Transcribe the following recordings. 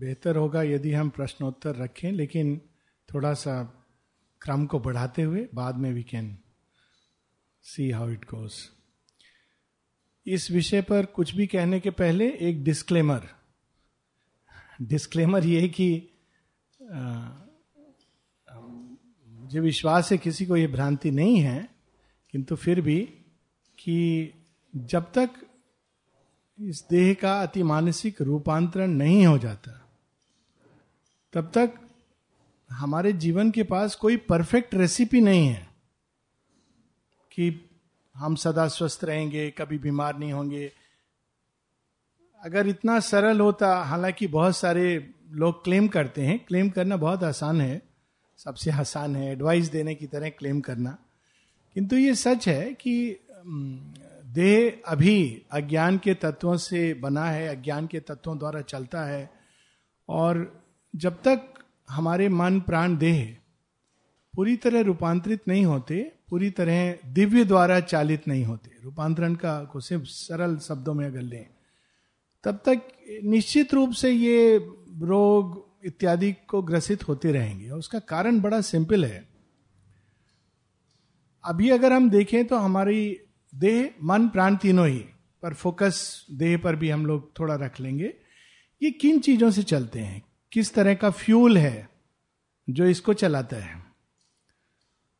बेहतर होगा यदि हम प्रश्नोत्तर रखें, लेकिन थोड़ा सा क्रम को बढ़ाते हुए बाद में we can see how it goes इस विषय पर कुछ भी कहने के पहले एक डिस्क्लेमर डिस्क्लेमर ये कि मुझे विश्वास है किसी को ये भ्रांति नहीं है, किंतु फिर भी कि जब तक इस देह का अति मानसिक रूपांतरण नहीं हो जाता तब तक हमारे जीवन के पास कोई परफेक्ट रेसिपी नहीं है कि हम सदा स्वस्थ रहेंगे, कभी बीमार नहीं होंगे। अगर इतना सरल होता, हालाँकि बहुत सारे लोग क्लेम करते हैं क्लेम करना बहुत आसान है। सबसे आसान है एडवाइस देने की तरह क्लेम करना। किंतु ये सच है कि देह अभी अज्ञान के तत्वों से बना है, अज्ञान के तत्वों द्वारा चलता है। और जब तक हमारे मन प्राण देह पूरी तरह रूपांतरित नहीं होते, पूरी तरह दिव्य द्वारा चालित नहीं होते। रूपांतरण का को सिर्फ़ सरल शब्दों में अगर लें, तब तक निश्चित रूप से ये रोग इत्यादि को ग्रसित होते रहेंगे। उसका कारण बड़ा सिंपल है। अभी अगर हम देखें तो हमारी देह, मन, प्राण तीनों ही, पर फोकस देह पर भी हम लोग थोड़ा रख लेंगे। ये किन चीज़ों से चलते हैं? किस तरह का फ्यूल है जो इसको चलाता है।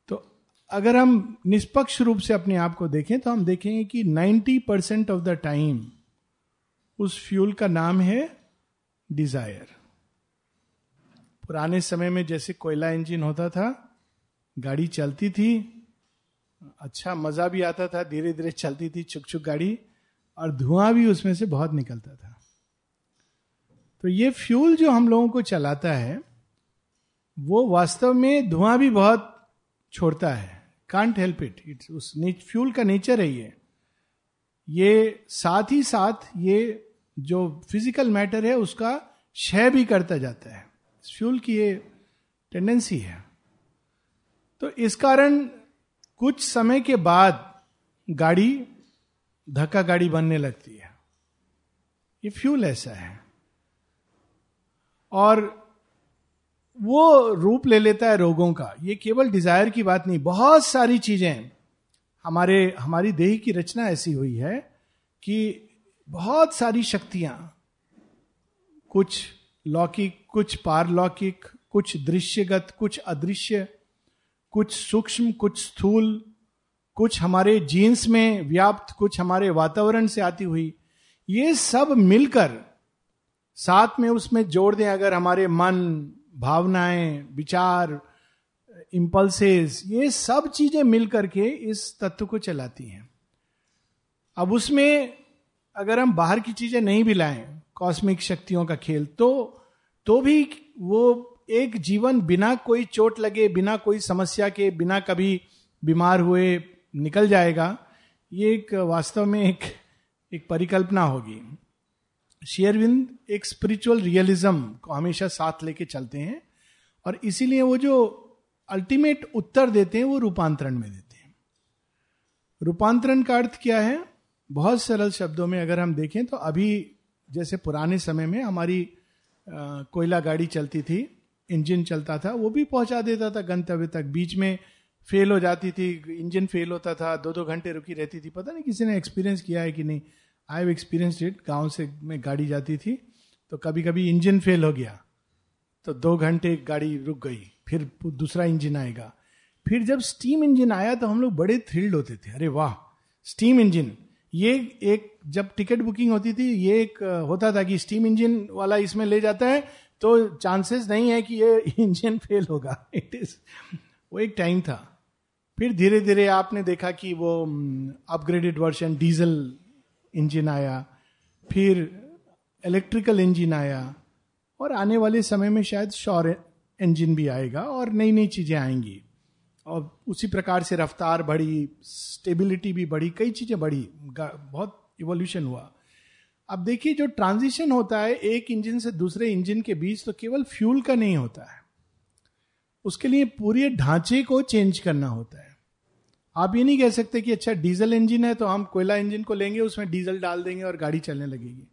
तो अगर हम निष्पक्ष रूप से अपने आप को देखें तो हम देखेंगे कि 90 परसेंट ऑफ़ द टाइम उस फ्यूल का नाम है डिज़ायर। पुराने समय में जैसे कोयला इंजन होता था, गाड़ी चलती थी अच्छा मज़ा भी आता था धीरे धीरे चलती थी चुक चुक गाड़ी, और धुआँ भी उसमें से बहुत निकलता था। तो ये फ्यूल जो हम लोगों को चलाता है, वो वास्तव में धुआँ भी बहुत छोड़ता है। कांट हेल्प इट इट्स उस फ्यूल का नेचर है ये। ये साथ ही साथ ये जो फ़िज़िकल मैटर है, उसका क्षय भी करता जाता है। फ्यूल की ये टेंडेंसी है। तो इस कारण कुछ समय के बाद गाड़ी, धक्का गाड़ी बनने लगती है। ये फ्यूल ऐसा है। और वो रूप ले लेता है रोगों का। ये केवल डिज़ायर की बात नहीं, बहुत सारी चीज़ें। हमारे, हमारी देह की रचना ऐसी हुई है कि बहुत सारी शक्तियाँ, कुछ लौकिक, कुछ पारलौकिक, कुछ दृश्यगत, कुछ अदृश्य, कुछ सूक्ष्म, कुछ स्थूल, कुछ हमारे जीन्स में व्याप्त, कुछ हमारे वातावरण से आती हुई, ये सब मिलकर साथ में उसमें जोड़ दें अगर हमारे मन, भावनाएँ, विचार इंपल्सेस ये सब चीज़ें मिल करके इस तत्व को चलाती हैं। अब उसमें अगर हम बाहर की चीज़ें नहीं भी लाएँ, कॉस्मिक शक्तियों का खेल तो तो भी वो एक जीवन बिना कोई चोट लगे, बिना कोई समस्या के, बिना कभी बीमार हुए निकल जाएगा, ये एक वास्तव में एक एक परिकल्पना होगी। शेयरविंद एक स्पिरिचुअल रियलिज्म को हमेशा साथ लेके चलते हैं और इसीलिए वो जो अल्टीमेट उत्तर देते हैं, वो रूपांतरण में देते हैं। रूपांतरण का अर्थ क्या है? बहुत सरल शब्दों में अगर हम देखें तो अभी जैसे पुराने समय में हमारी कोयला गाड़ी चलती थी, इंजन चलता था, वो भी पहुँचा देता था गंतव्य तक। बीच में फेल हो जाती थी, इंजन फेल होता था दो दो घंटे रुकी रहती थी, पता नहीं किसी ने एक्सपीरियंस किया है कि नहीं। आई हैव एक्सपीरियंस इट गाँव से में गाड़ी जाती थी तो कभी कभी इंजन फेल हो गया तो दो घंटे गाड़ी रुक गई, फिर दूसरा इंजन आएगा। फिर जब स्टीम इंजन आया तो हम लोग बड़े थ्रिल्ड होते थे। अरे वाह स्टीम इंजन ये एक, जब टिकट बुकिंग होती थी, ये एक, होता था कि स्टीम इंजन वाला इसमें ले जाता है तो चांसेस नहीं है कि ये इंजन फेल होगा। इट इज़ वो एक टाइम था। फिर धीरे धीरे आपने देखा कि वो अपग्रेडेड वर्जन डीजल इंजन आया, फिर इलेक्ट्रिकल इंजन आया, और आने वाले समय में शायद शौर इंजन भी आएगा और नई नई चीज़ें आएँगी। और उसी प्रकार से रफ्तार बढ़ी स्टेबिलिटी भी बढ़ी, कई चीज़ें बढ़ी बहुत इवोल्यूशन हुआ। अब देखिए, जो ट्रांजिशन होता है, एक इंजन से दूसरे इंजन के बीच तो केवल फ्यूल का नहीं होता है। उसके लिए पूरे ढांचे को चेंज करना होता है। आप ये नहीं कह सकते कि अच्छा डीजल इंजन है तो हम कोयला इंजन को लेंगे, उसमें डीजल डाल देंगे और गाड़ी चलने लगेगी।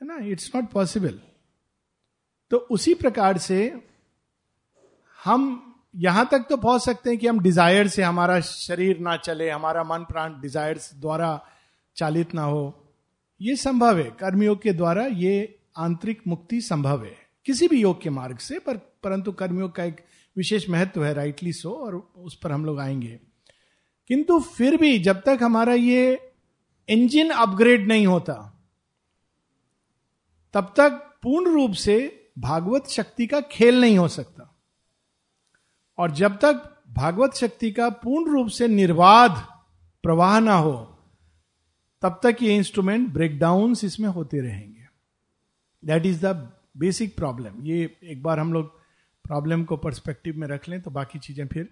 है ना? इट्स नॉट पॉसिबल तो उसी प्रकार से हम यहाँ तक तो पहुँच सकते हैं कि हम डिज़ायर से हमारा शरीर ना चले, हमारा मन प्राण डिज़ायर द्वारा चालित ना हो। ये संभव है। कर्मयोग के द्वारा ये आंतरिक मुक्ति संभव है। किसी भी योग के मार्ग से, पर, परंतु कर्मयोग का एक विशेष महत्व है राइटली सो और उस पर हम लोग आएँगे। किंतु फिर भी जब तक हमारा ये इंजन अपग्रेड नहीं होता, तब तक पूर्ण रूप से भागवत शक्ति का खेल नहीं हो सकता। और जब तक भागवत शक्ति का पूर्ण रूप से निर्वाध प्रवाह ना हो, तब तक ये इंस्ट्रूमेंट ब्रेकडाउन इसमें होते रहेंगे। That is the basic problem ये एक बार हम लोग प्रॉब्लम को परस्पेक्टिव में रख लें तो बाकी चीज़ें फिर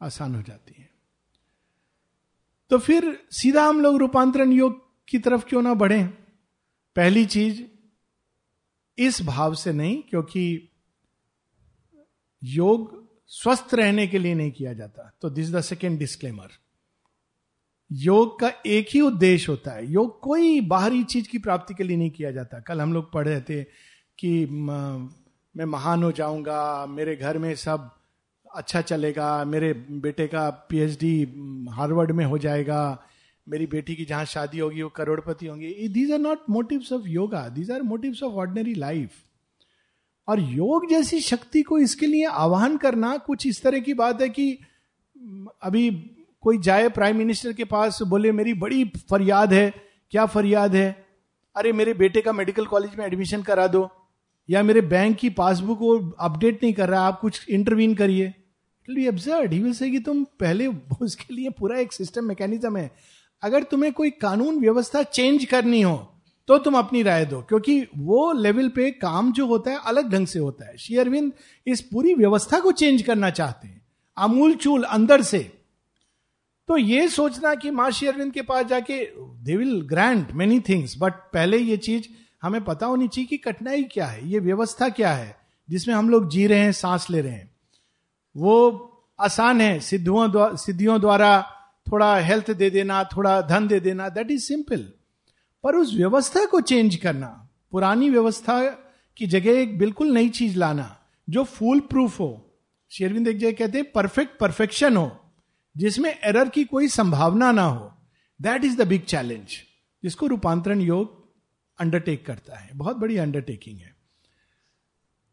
आसान हो जाती हैं। तो फिर सीधा हम लोग रूपांतरण योग की तरफ़ क्यों ना बढ़े? पहली चीज़, इस भाव से नहीं, क्योंकि योग स्वस्थ रहने के लिए नहीं किया जाता। तो दिस द सेकेंड डिस्क्लेमर योग का एक ही उद्देश्य होता है। योग कोई बाहरी चीज़ की प्राप्ति के लिए नहीं किया जाता। कल हम लोग पढ़ रहे थे कि मैं महान हो जाऊँगा, मेरे घर में सब अच्छा चलेगा, मेरे बेटे का पीएचडी हार्वर्ड में हो जाएगा, मेरी बेटी की जहाँ शादी होगी, वो करोड़पति होंगे। These are not motives of yoga these are motives of ordinary life और योग जैसी शक्ति को इसके लिए आह्वान करना कुछ इस तरह की बात है कि अभी कोई जाए प्राइम मिनिस्टर के पास, बोले, मेरी बड़ी फरियाद है, क्या फरियाद है? अरे, मेरे बेटे का मेडिकल कॉलेज में एडमिशन करा दो। या मेरे बैंक की पासबुक वो अपडेट नहीं कर रहा आप कुछ इंटरवीन करिए। एब्जर्ड ही विल से कि तुम पहले उसके लिए पूरा एक सिस्टम मैकेनिज्म है। अगर तुम्हें कोई कानून व्यवस्था चेंज करनी हो तो तुम अपनी राय दो, क्योंकि वो लेवल पे काम जो होता है, अलग ढंग से होता है। श्री अरविंद इस पूरी व्यवस्था को चेंज करना चाहते हैं, अमूल चूल अंदर से। तो ये सोचना कि माँ श्री अरविंद के पास जाके they will grant many things but पहले ये चीज़ हमें पता होनी चाहिए कि कठिनाई क्या है, ये व्यवस्था क्या है, जिसमें हम लोग जी रहे हैं, सांस ले रहे हैं। वो आसान है सिद्धियों सिद्धियों द्वारा थोड़ा हेल्थ दे देना, थोड़ा धन दे देना दैट इज़ सिंपल पर उस व्यवस्था को चेंज करना, पुरानी व्यवस्था की जगह एक बिल्कुल नई चीज़ लाना, जो फूल प्रूफ हो शेरविंद एक जगह कहते हैं परफेक्ट परफेक्शन हो, जिसमें एरर की कोई संभावना ना हो। That is the big challenge जिसको रूपांतरण योग अंडरटेक करता है। बहुत बड़ी अंडरटेकिंग है।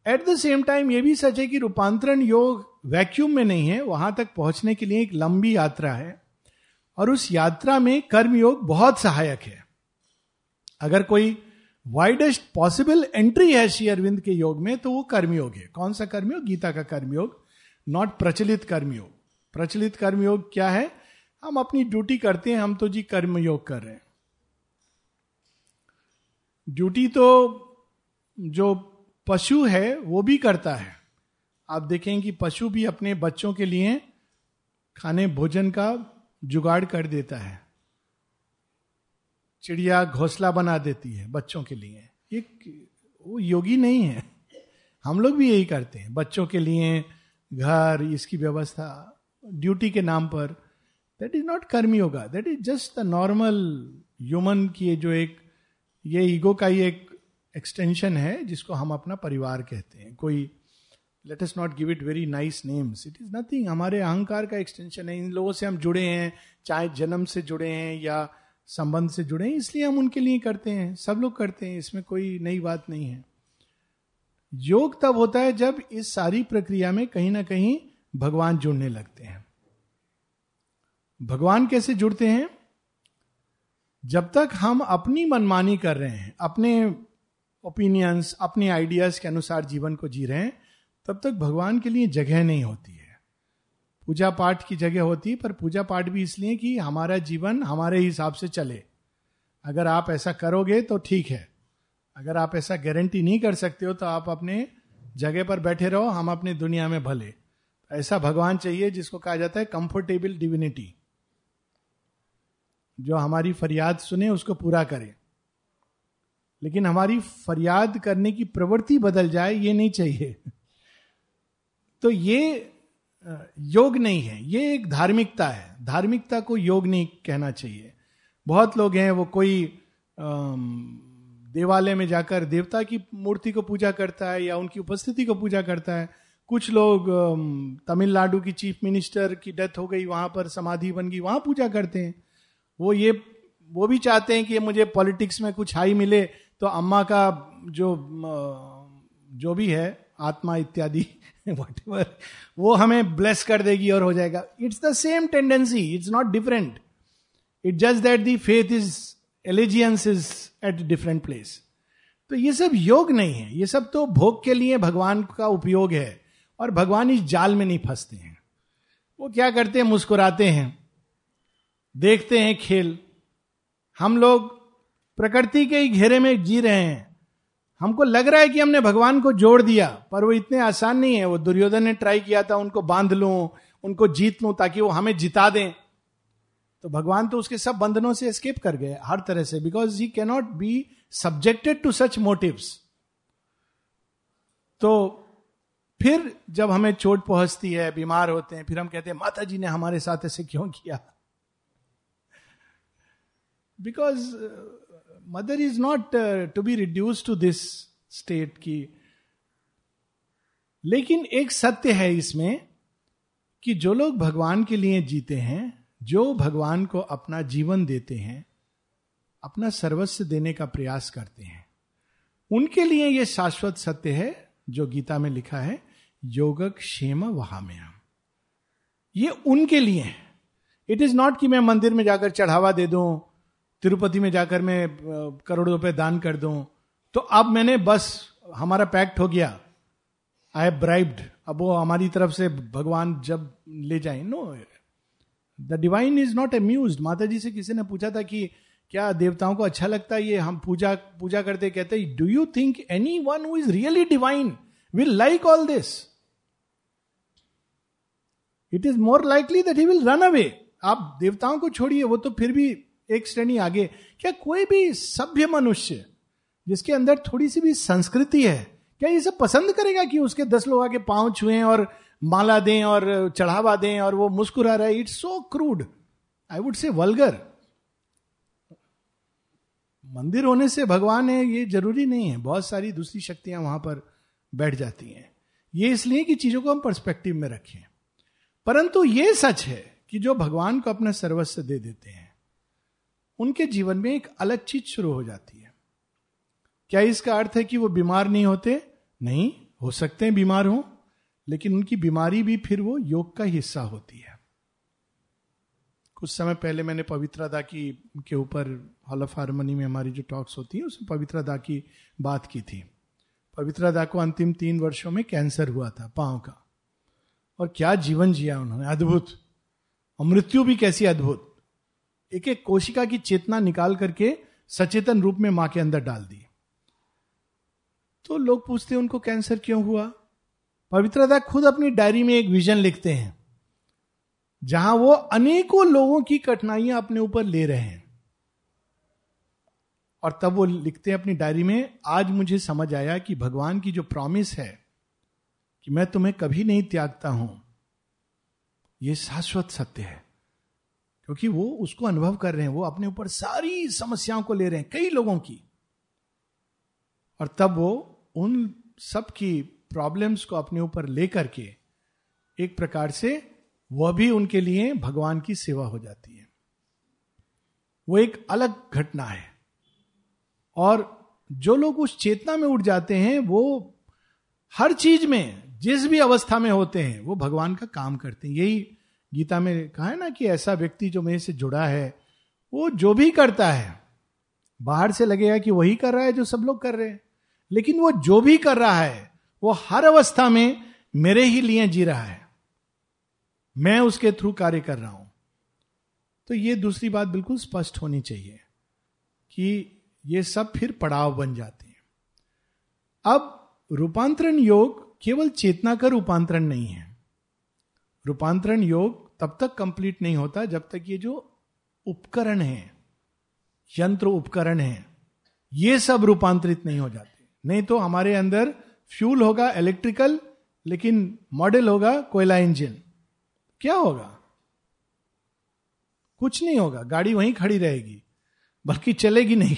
एट द सेम टाइम यह भी सच है कि रूपांतरण योग वैक्यूम में नहीं है, वहाँ तक पहुँचने के लिए एक लंबी यात्रा है। और उस यात्रा में कर्म योग बहुत सहायक है। अगर कोई वाइडेस्ट पॉसिबल एंट्री है श्री अरविंद के योग में तो वो कर्मयोग है। कौन सा कर्मयोग? गीता का कर्मयोग नॉट प्रचलित कर्मयोग। प्रचलित कर्मयोग क्या है? हम अपनी ड्यूटी करते हैं, हम तो जी कर्मयोग कर रहे हैं। ड्यूटी तो जो पशु है, वो भी करता है। आप देखें कि पशु भी अपने बच्चों के लिए खाने, भोजन का जुगाड़ कर देता है। चिड़िया घोसला बना देती है बच्चों के लिए। एक वो योगी नहीं है। हम लोग भी यही करते हैं। बच्चों के लिए घर, इसकी व्यवस्था, ड्यूटी के नाम पर। That is not karma yoga. That is just the normal human की जो एक ये ईगो का ही एक एक्सटेंशन है जिसको हम अपना परिवार कहते हैं। कोई let's not give it very nice names it is nothing हमारे अहंकार का एक्सटेंशन है। इन लोगों से हम जुड़े हैं, चाहे जन्म से जुड़े हैं या संबंध से जुड़े हैं, इसलिए हम उनके लिए करते हैं। सब लोग करते हैं। इसमें कोई नई बात नहीं है। योग तब होता है जब इस सारी प्रक्रिया में कहीं ना कहीं भगवान जुड़ने लगते हैं। भगवान कैसे जुड़ते हैं? जब तक हम अपनी मनमानी कर रहे हैं, अपने ओपिनियंस अपने आइडियाज़ के अनुसार जीवन को जी रहे हैं, तब तक भगवान के लिए जगह नहीं होती है। पूजा पाठ की जगह होती है पर पूजा पाठ भी इसलिए कि हमारा जीवन हमारे हिसाब से चले। अगर आप ऐसा करोगे तो ठीक है। अगर आप ऐसा गारंटी नहीं कर सकते हो तो आप अपने जगह पर बैठे रहो, हम अपनी दुनिया में भले। ऐसा भगवान चाहिए जिसको कहा जाता है कंफर्टेबल डिविनिटी जो हमारी फरियाद सुने, उसको पूरा करे। लेकिन हमारी फरियाद करने की प्रवृत्ति बदल जाए, ये नहीं चाहिए। तो ये योग नहीं है। ये एक धार्मिकता है। धार्मिकता को योग नहीं कहना चाहिए। बहुत लोग हैं, वो कोई देवालय में जाकर देवता की मूर्ति को पूजा करता है या उनकी उपस्थिति को पूजा करता है। कुछ लोग तमिलनाडु की चीफ मिनिस्टर की डेथ हो गई, वहाँ पर समाधि बन गई, वहाँ पूजा करते हैं। वो ये, वो भी चाहते हैं कि मुझे पॉलिटिक्स में कुछ हाई मिले तो अम्मा का जो जो भी है, आत्मा इत्यादि वट वो हमें ब्लेस कर देगी और हो जाएगा। It's the same tendency it's not different it just that the faith is allegiance is at different place तो ये सब योग नहीं है, ये सब तो भोग के लिए भगवान का उपयोग है, और भगवान इस जाल में नहीं फंसते हैं। वो क्या करते हैं, मुस्कुराते हैं। देखते हैं खेल। हम लोग प्रकृति के ही घेरे में जी रहे हैं। हमको लग रहा है कि हमने भगवान को जोड़ दिया, पर वो इतने आसान नहीं है। वो दुर्योधन ने ट्राई किया था, उनको बाँध लू, उनको जीत लू, ताकि वो हमें जिता दें। तो भगवान तो उसके सब बंधनों से एस्केप कर गए, हर तरह से because he cannot be subjected to such motives तो फिर जब हमें चोट पहुँचती है, बीमार होते हैं, फिर हम कहते हैं माता जी ने हमारे साथ ऐसे क्यों किया? Because mother is not to be reduce to this state की लेकिन एक सत्य है इसमें कि जो लोग भगवान के लिए जीते हैं जो भगवान को अपना जीवन देते हैं अपना सर्वस्व देने का प्रयास करते हैं उनके लिए यह शाश्वत सत्य है जो गीता में लिखा है योग क्षेम वहाम्याम ये उनके लिए है इट इज़ नॉट कि मैं मंदिर में जाकर चढ़ावा दे दूँ तिरुपति में जाकर मैं करोड़ों रुपए दान कर दूँ। तो अब मैंने बस, हमारा पैक्ट हो गया। आई हैव ब्राइब्ड अब वो हमारी तरफ़ से भगवान जब ले जाए। No the divine is not amuse Mata ji से किसी ने पूछा था कि, क्या देवताओं को अच्छा लगता है ये? हम पूजा पूजा करते कहते do you think anyone who is really divine will like all this it is more likely that he will run away आप देवताओं को छोड़िए, वो तो फिर भी एक श्रेणी आगे, क्या कोई भी सभ्य मनुष्य, जिसके अंदर थोड़ी सी भी संस्कृति है, क्या ये सब पसंद करेगा कि उसके दस लोग आगे पाँव छुए और माला दें और चढ़ावा दें और वो मुस्कुरा रहा है? It's so crude I would say vulgar मंदिर होने से भगवान है, ये ज़रूरी नहीं है। बहुत सारी दूसरी शक्तियाँ वहाँ पर बैठ जाती हैं। ये इसलिए कि चीज़ों को हम पर्सपेक्टिव में रखें। परंतु ये सच है कि जो भगवान को अपना सर्वस्व दे देते हैं उनके जीवन में एक अलग चीज़ शुरू हो जाती है। क्या इसका अर्थ है कि वो बीमार नहीं होते? नहीं, हो सकते हैं बीमार हो, लेकिन उनकी बीमारी भी फिर वो योग का हिस्सा होती है। कुछ समय पहले मैंने पवित्रदा की के ऊपर हॉल ऑफ़ हारमोनी में हमारी जो टॉक्स होती है, उसमें पवित्रदा की बात की थी। पवित्रदा को अंतिम तीन वर्षों में कैंसर हुआ था, पाँव का। और क्या जीवन जिया उन्होंने, अद्भुत। और मृत्यु भी कैसी अद्भुत। एक एक कोशिका की चेतना निकाल करके सचेतन रूप में माँ के अंदर डाल दी। तो लोग पूछते हैं, उनको कैंसर क्यों हुआ? पवित्रता खुद अपनी डायरी में एक विजन लिखते हैं, जहाँ वो अनेकों लोगों की कठिनाइयाँ अपने ऊपर ले रहे हैं। और तब वो लिखते हैं अपनी डायरी में, आज मुझे समझ आया कि भगवान की जो प्रॉमिस है कि मैं तुम्हें कभी नहीं त्यागता हूँ यह शाश्वत सत्य है। क्योंकि वो उसको अनुभव कर रहे हैं, वो अपने ऊपर सारी समस्याओं को ले रहे हैं, कई लोगों की। और तब वो उन सब की प्रॉब्लम्स को अपने ऊपर लेकर के एक प्रकार से वह भी उनके लिए भगवान की सेवा हो जाती है। वो एक अलग घटना है। और जो लोग उस चेतना में उठ जाते हैं, वो हर चीज़ में, जिस भी अवस्था में होते हैं, वो भगवान का काम करते हैं। यही गीता में कहा है ना कि ऐसा व्यक्ति जो मेरे से जुड़ा है, वो जो भी करता है, बाहर से लगेगा कि वही कर रहा है जो सब लोग कर रहे हैं। लेकिन वो जो भी कर रहा है, वो हर अवस्था में मेरे ही लिए जी रहा है। मैं उसके थ्रू कार्य कर रहा हूँ। तो ये दूसरी बात बिल्कुल स्पष्ट होनी चाहिए कि ये सब फिर पड़ाव बन जाते हैं। अब रूपांतरण योग केवल चेतना का रूपांतरण नहीं है। रूपांतरण योग तब तक कंप्लीट नहीं होता जब तक ये जो उपकरण है, यंत्र उपकरण है, ये सब रूपांतरित नहीं हो जाते। नहीं तो हमारे अंदर फ्यूल होगा, इलेक्ट्रिकल, लेकिन मॉडल होगा कोयला इंजन। क्या होगा? कुछ नहीं होगा, गाड़ी वहीं खड़ी रहेगी, बल्कि चलेगी नहीं।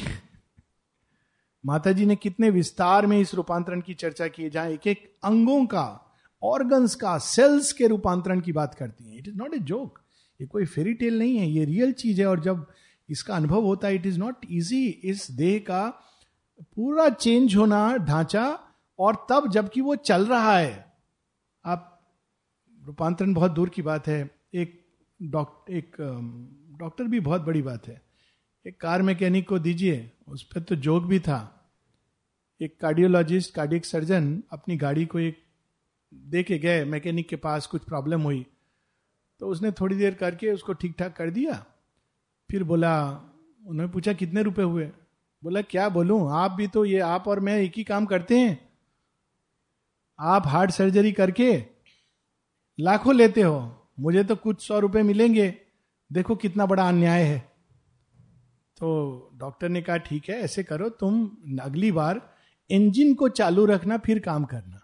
माता जी ने कितने विस्तार में इस रूपांतरण की चर्चा की जहाँ एक एक अंगों का ऑर्गन्स का सेल्स के रूपांतरण की बात करती है। It is not a joke ये कोई फेरी टेल नहीं है, ये रियल चीज़ है और जब इसका अनुभव होता है इट इज़ नॉट इजी इस देह का पूरा चेंज होना ढांचा और तब जबकि वो चल रहा है। आप रूपांतरण बहुत दूर की बात है। एक डॉक्टर एक डॉक्टर भी बहुत बड़ी बात है। एक कार मैकेनिक को दीजिए, उस पर तो जोक भी था। एक कार्डियोलॉजिस्ट कार्डियक सर्जन अपनी गाड़ी को एक दे के गए मैकेनिक के पास कुछ प्रॉब्लम हुई तो उसने थोड़ी देर करके उसको ठीक ठाक कर दिया। फिर बोला, उन्होंने पूछा, कितने रुपए हुए? बोला, क्या बोलूँ, आप भी तो ये, आप और मैं एक ही काम करते हैं। आप हार्ट सर्जरी करके लाखों लेते हो, मुझे तो कुछ सौ रुपए मिलेंगे। देखो कितना बड़ा अन्याय है। तो डॉक्टर ने कहा, ठीक है, ऐसे करो, तुम अगली बार इंजन को चालू रखना, फिर काम करना।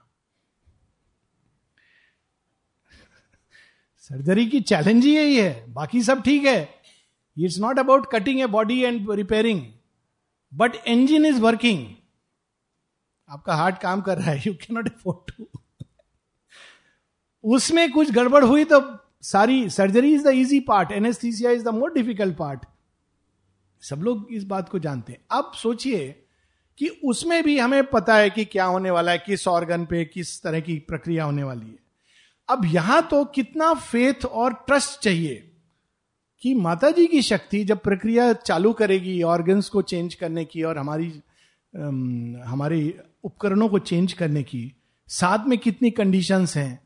सर्जरी की चैलेंज ही यही है। बाकी सब ठीक है। It's not about cutting a body and repairing but engine is working आपका हार्ट काम कर रहा है। You can not afford to उसमें कुछ गड़बड़ हुई तो सारी surgery is the easy part anaesthesia is the more difficult part सब लोग इस बात को जानते हैं। अब सोचिए कि उसमें भी हमें पता है कि क्या होने वाला है, किस ऑर्गन पे किस तरह की प्रक्रिया होने वाली है। अब यहाँ तो कितना फेथ और ट्रस्ट चाहिए कि माता जी की शक्ति जब प्रक्रिया चालू करेगी ऑर्गन्स को चेंज करने की और हमारी हमारे उपकरणों को चेंज करने की, साथ में कितनी कंडीशंस हैं,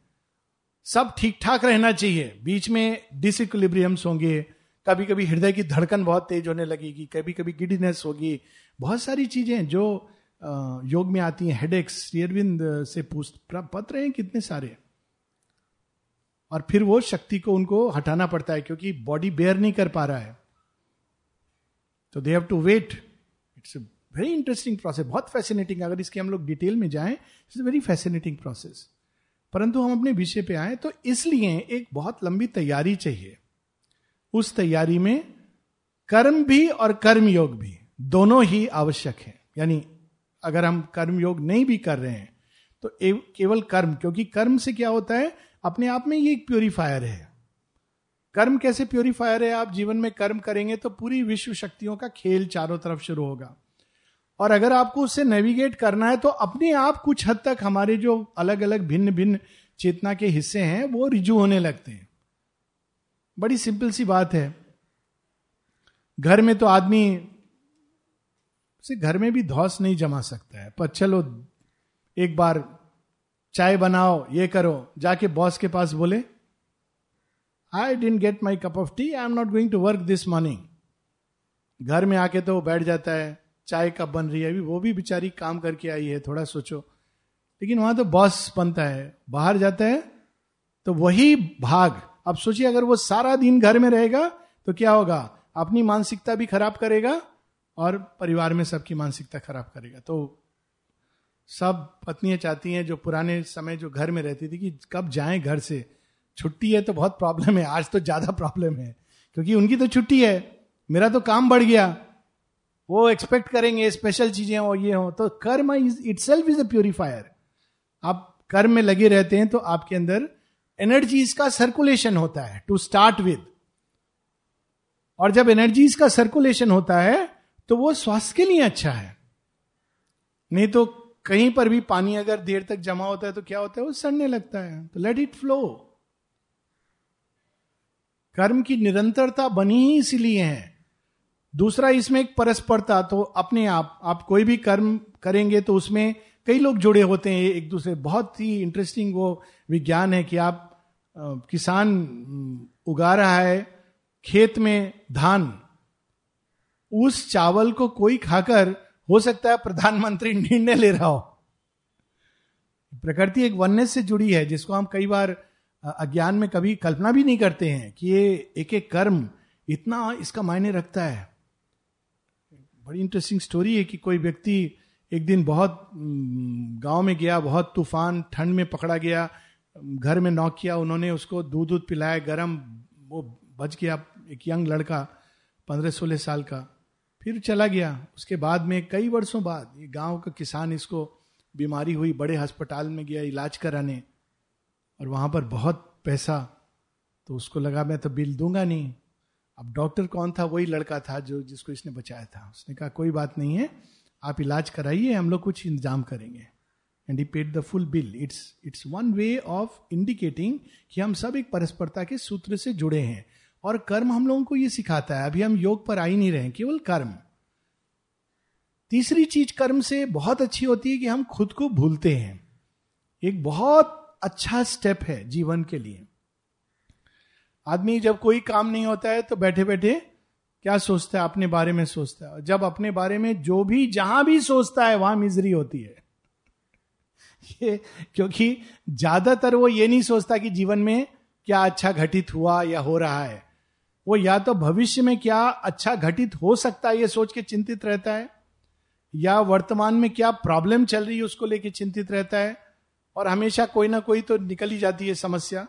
सब ठीक ठाक रहना चाहिए। बीच में डिसइक्विलिब्रियम्स होंगे कभी कभी हृदय की धड़कन बहुत तेज होने लगेगी कभी कभी गिडीनेस होगी, बहुत सारी चीज़ें जो योग में आती हैं हेडेक्स शेयरविंद से पूछ, पत्र हैं कितने सारे? और फिर वो शक्ति को उनको हटाना पड़ता है, क्योंकि बॉडी बेयर नहीं कर पा रहा है। तो they have to wait it's very interesting process बहुत फैसिनेटिंग अगर इसके हम लोग डिटेल में जाएँ इट्स वेरी फैसिनेटिंग प्रोसेस परंतु हम अपने विषय पे आए तो इसलिए एक बहुत लंबी तैयारी चाहिए। उस तैयारी में कर्म भी और कर्म योग भी दोनों ही आवश्यक है। यानी अगर हम कर्म योग नहीं भी कर रहे हैं तो केवल कर्म, क्योंकि कर्म से क्या होता है? अपने आप में ये एक प्योरीफायर है। कर्म कैसे प्योरीफायर है? आप जीवन में कर्म करेंगे तो पूरी विश्व शक्तियों का खेल चारों तरफ़ शुरू होगा। और अगर आपको उससे नेविगेट करना है तो अपने आप कुछ हद तक हमारे जो अलग अलग भिन्न भिन्न चेतना के हिस्से हैं, वो रिजू होने लगते हैं। बड़ी सिंपल सी बात है। घर में तो आदमी से घर में भी धौस नहीं जमा सकता है। पर चलो एक बार चाय बनाओ, ये करो। जाके बॉस के पास बोले I don't get my cup of tea I am not going to work this morning घर में आके तो बैठ जाता है, चाय कब बन रही है, अभी वो भी बेचारी काम करके आई है, थोड़ा सोचो। लेकिन वहाँ तो बॉस बनता है, बाहर जाता है तो वही भाग। अब सोचिए, अगर वो सारा दिन घर में रहेगा तो क्या होगा? अपनी मानसिकता भी खराब करेगा और परिवार में सबकी मानसिकता खराब करेगा। तो सब पत्नियाँ चाहती हैं जो पुराने समय जो घर में रहती थी कि कब जाएँ घर से। छुट्टी है तो बहुत प्रॉब्लम है, आज तो ज़्यादा प्रॉब्लम है, क्योंकि उनकी तो छुट्टी है, मेरा तो काम बढ़ गया। वो एक्सपेक्ट करेंगे स्पेशल चीज़ें हो, ये हो तो karma is itself is a purifier आप कर्म में लगे रहते हैं तो आपके अंदर एनर्जीज का सर्कुलेशन होता है टू स्टार्ट विद और जब एनर्जीज का सर्कुलेशन होता है तो वो स्वास्थ्य के लिए अच्छा है। नहीं तो कहीं पर भी पानी अगर देर तक जमा होता है तो क्या होता है? वो सड़ने लगता है। तो लेट इट फ्लो कर्म की निरंतरता बनी ही इसीलिए है। दूसरा, इसमें एक परस्परता तो अपने आप आप कोई भी कर्म करेंगे तो उसमें कई लोग जुड़े होते हैं, एक दूसरे। बहुत ही इंटरेस्टिंग वो विज्ञान है कि आप किसान उगा रहा है खेत में धान। उस चावल को कोई खाकर हो सकता है प्रधानमंत्री निर्णय ले रहा हो। प्रकृति एक वन्य से जुड़ी है, जिसको हम कई बार अज्ञान में कभी कल्पना भी नहीं करते हैं कि ये एक एक कर्म इतना इसका मायने रखता है। बड़ी इंटरेस्टिंग स्टोरी है कि कोई व्यक्ति एक दिन बहुत गाँव में गया, बहुत तूफ़ान ठंड में पकड़ा गया, घर में नॉक किया, उन्होंने उसको दूध दूध पिलाया, गर्म, वो बच गया एक यंग लड़का, पंद्रह सोलह साल का। फिर चला गया। उसके बाद में कई वर्षों बाद ये गाँव का किसान इसको बीमारी हुई, बड़े अस्पताल में गया, इलाज कराने। और वहाँ पर बहुत पैसा तो उसको लगा, मैं तो बिल दूँगा नहीं। अब डॉक्टर कौन था? वही लड़का था जो, जिसको इसने बचाया था। उसने कहा, कोई बात नहीं है, आप इलाज कराइए, हम लोग कुछ इंतज़ाम करेंगे। And he paid the full bill it's it's one way of indicating कि हम सब एक परस्परता के सूत्र से जुड़े हैं। और कर्म हम लोगों को ये सिखाता है। अभी हम योग पर आ ही नहीं रहे केवल कर्म। तीसरी चीज़ कर्म से बहुत अच्छी होती है कि हम खुद को भूलते हैं। एक बहुत अच्छा स्टेप है जीवन के लिए। आदमी जब कोई काम नहीं होता है तो बैठे बैठे क्या सोचता है? अपने बारे में सोचता है। जब अपने बारे में जो भी, जहाँ भी सोचता है, वहाँ मिजरी होती है। ये क्योंकि ज़्यादातर वो ये नहीं सोचता कि जीवन में क्या अच्छा घटित हुआ या हो रहा है। वो या तो भविष्य में क्या अच्छा घटित हो सकता है, ये सोच के चिंतित रहता है, या वर्तमान में क्या प्रॉब्लम चल रही है, उसको लेके चिंतित रहता है, और हमेशा कोई ना कोई तो निकल ही जाती है समस्या।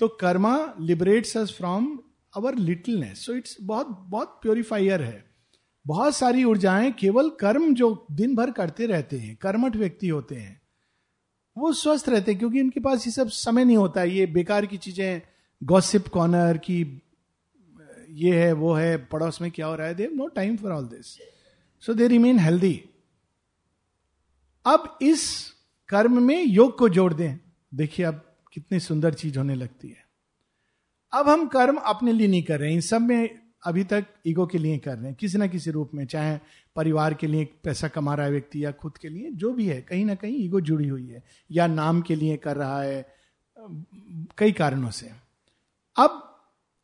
तो karma liberates us from our littleness so it's बहुत बहुत प्योरीफायर है। बहुत सारी ऊर्जाएँ केवल कर्म जो दिन भर करते रहते हैं, कर्मठ व्यक्ति होते हैं, वो स्वस्थ रहते हैं, क्योंकि उनके पास ये सब समय नहीं होता। ये बेकार की चीज़ें गॉसिप कॉर्नर की ये है, वो है, पड़ोस में क्या हो रहा है? They no time for all this so they remain healthy अब इस कर्म में योग को जोड़ दें। देखिए अब कितनी सुंदर चीज़ होने लगती है। अब हम कर्म अपने लिए नहीं कर रहे हैं। इन सब में अभी तक ईगो के लिए कर रहे हैं। किसी ना किसी रूप में, चाहे परिवार के लिए पैसा कमा रहा है व्यक्ति या खुद के लिए, जो भी है, कहीं ना कहीं ईगो जुड़ी हुई है। या नाम के लिए कर रहा है, कई कारणों से। अब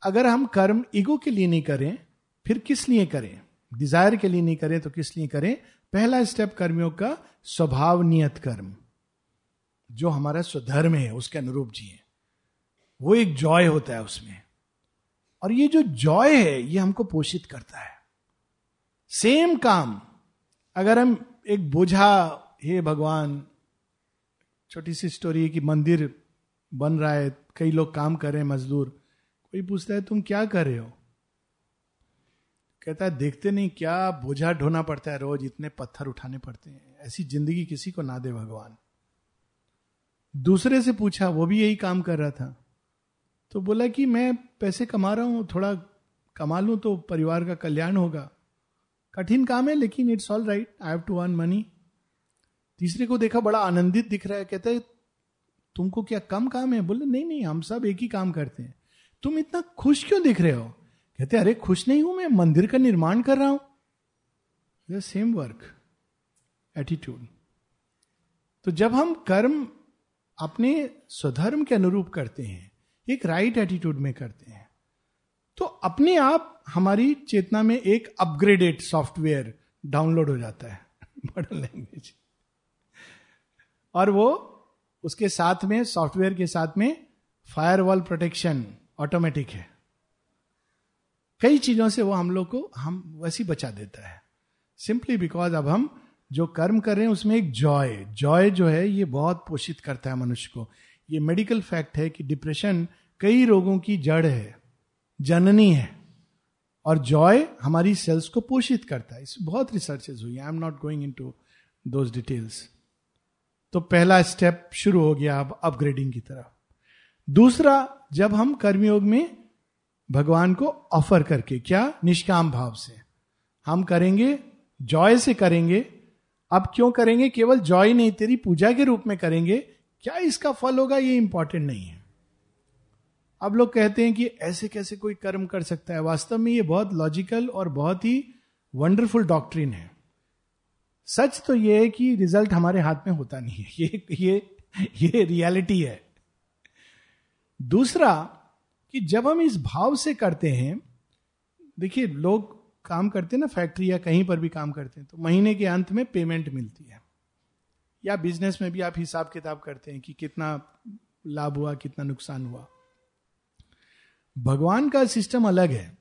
अगर हम कर्म ईगो के लिए नहीं करें, फिर किस लिए करें? डिज़ायर के लिए नहीं करें तो किस लिए करें? पहला स्टेप कर्मियों का स्वभाव नियत कर्म, जो हमारा स्वधर्म है, उसके अनुरूप जिए। वो एक जॉय होता है उसमें। और ये जो जॉय है, ये हमको पोषित करता है। सेम काम, अगर हम एक बोझा, हे भगवान, छोटी सी स्टोरी है कि मंदिर बन रहा है, कई लोग काम कर रहे हैं मजदूर कोई पूछता है, तुम क्या कर रहे हो? कहता है, देखते नहीं, क्या बोझा ढोना पड़ता है रोज, इतने पत्थर उठाने पड़ते हैं। ऐसी ज़िंदगी किसी को ना दे भगवान। दूसरे से पूछा, वो भी यही काम कर रहा था? तो बोला कि, मैं पैसे कमा रहा हूँ, थोड़ा कमा लू तो परिवार का कल्याण होगा। कठिन काम है, लेकिन it's all right I have to earn money तीसरे को देखा, बड़ा आनंदित दिख रहा है, कहते तुमको क्या कम काम है? बोले, नहीं नहीं, हम सब एक ही काम करते हैं। तुम इतना खुश क्यों दिख रहे हो? कहते, अरे, खुश नहीं हूँ मैं, मंदिर का निर्माण कर रहा हूँ। सेम वर्क एटीट्यूड तो जब हम कर्म अपने स्वधर्म के अनुरूप करते हैं, एक राइट right एटीट्यूड में करते हैं तो अपने आप हमारी चेतना में एक अपग्रेडेड सॉफ्टवेयर डाउनलोड हो जाता है मॉडर्न लैंग्वेज और वो उसके साथ में सॉफ्टवेयर के साथ में फायर वॉल प्रोटेक्शन ऑटोमेटिक है। कई चीज़ों से वो हम लोग को, हम वैसी बचा देता है। सिंपली बिकॉज़ अब हम जो कर्म कर रहे हैं, उसमें एक जॉय जॉय जो है, ये बहुत पोषित करता है मनुष्य को। ये मेडिकल फैक्ट है कि डिप्रेशन कई रोगों की जड़ है, जननी है, और जॉय हमारी सेल्स को पोषित करता है। इस बहुत रिसर्चेज हुई I am not going into those details तो पहला स्टेप शुरू हो गया अब अपग्रेडिंग की तरफ़। दूसरा जब हम कर्मयोग में भगवान को ऑफ़र करके, क्या? निष्काम भाव से। हम करेंगे जॉय से करेंगे। अब क्यों करेंगे? केवल जॉय नहीं, तेरी पूजा के रूप में करेंगे। क्या इसका फल होगा? ये इंपॉर्टेंट नहीं है। अब लोग कहते हैं कि ऐसे कैसे कोई कर्म कर सकता है? वास्तव में ये बहुत लॉजिकल और बहुत ही वंडरफुल डॉक्ट्रिन है। सच तो ये है कि रिज़ल्ट हमारे हाथ में होता नहीं है। ये ये ये रियलिटी है। दूसरा कि जब हम इस भाव से करते हैं, देखिए लोग काम करते हैं ना, फैक्ट्री या कहीं पर भी काम करते हैं तो महीने के अंत में पेमेंट मिलती है। या बिज़नेस में भी आप हिसाब किताब करते हैं कि कितना लाभ हुआ, कितना नुकसान हुआ। भगवान का सिस्टम अलग है।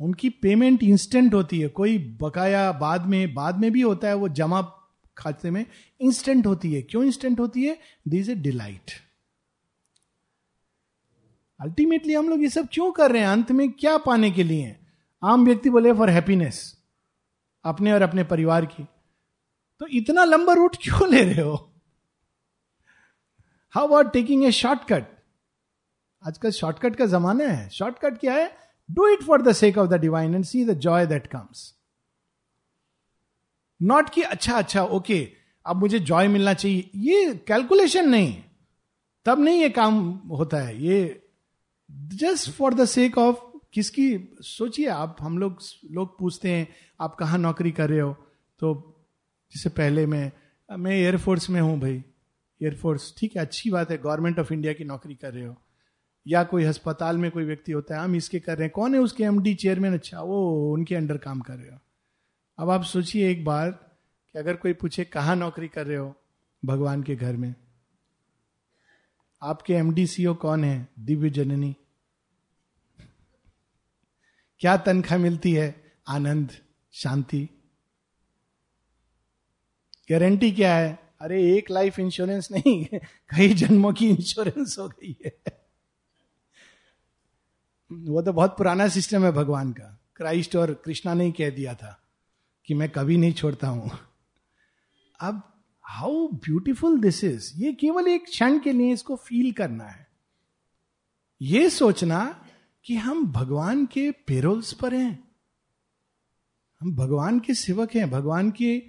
उनकी पेमेंट इंस्टेंट होती है। कोई बकाया बाद में बाद में भी होता है, वो जमा खाते में इंस्टेंट होती है। क्यों इंस्टेंट होती है? दिस ए डिलाइट अल्टीमेटली हम लोग ये सब क्यों कर रहे हैं? अंत में क्या पाने के लिए आम व्यक्ति बोले फॉर हैप्पीनेस अपने और अपने परिवार की। तो इतना लंबा रूट क्यों ले रहे हो? How are taking a shortcut आजकल शॉर्टकट का जमाना है। शॉर्टकट क्या है? Do it for the sake of the divine and see the joy that comes not कि अच्छा अच्छा ओके अब मुझे जॉय मिलना चाहिए। ये कैलकुलेशन नहीं। तब नहीं ये काम होता है। ये just for the sake of किसकी, सोचिए आप, हम लोग लोग पूछते हैं, आप कहाँ नौकरी कर रहे हो? तो जिससे पहले मैं मैं एयरफोर्स में हूँ भाई। एयरफोर्स ठीक है, अच्छी बात है गवर्नमेंट ऑफ़ इंडिया की नौकरी कर रहे हो। या कोई अस्पताल में कोई व्यक्ति होता है, हम इसके कर रहे हैं। कौन है उसके एमडी चेयरमैन अच्छा वो उनके अंडर काम कर रहे हो। अब आप सोचिए एक बार कि अगर कोई पूछे, कहाँ नौकरी कर रहे हो? भगवान के घर में। आपके एमडी सीओ कौन है? दिव्य जननी। क्या तनख्वाह मिलती है? आनंद, शांति। गारंटी क्या है? अरे, एक लाइफ इंश्योरेंस नहीं, कई जन्मों की इंश्योरेंस हो गई है। वो तो बहुत पुराना सिस्टम है भगवान का। क्राइस्ट और कृष्णा ने ही कह दिया था कि मैं कभी नहीं छोड़ता हूँ। अब हाउ ब्यूटिफुल दिस इज़ ये केवल एक क्षण के लिए इसको फील करना है। ये सोचना कि हम भगवान के पेरोल्स पर हैं। हम भगवान के सेवक हैं, भगवान के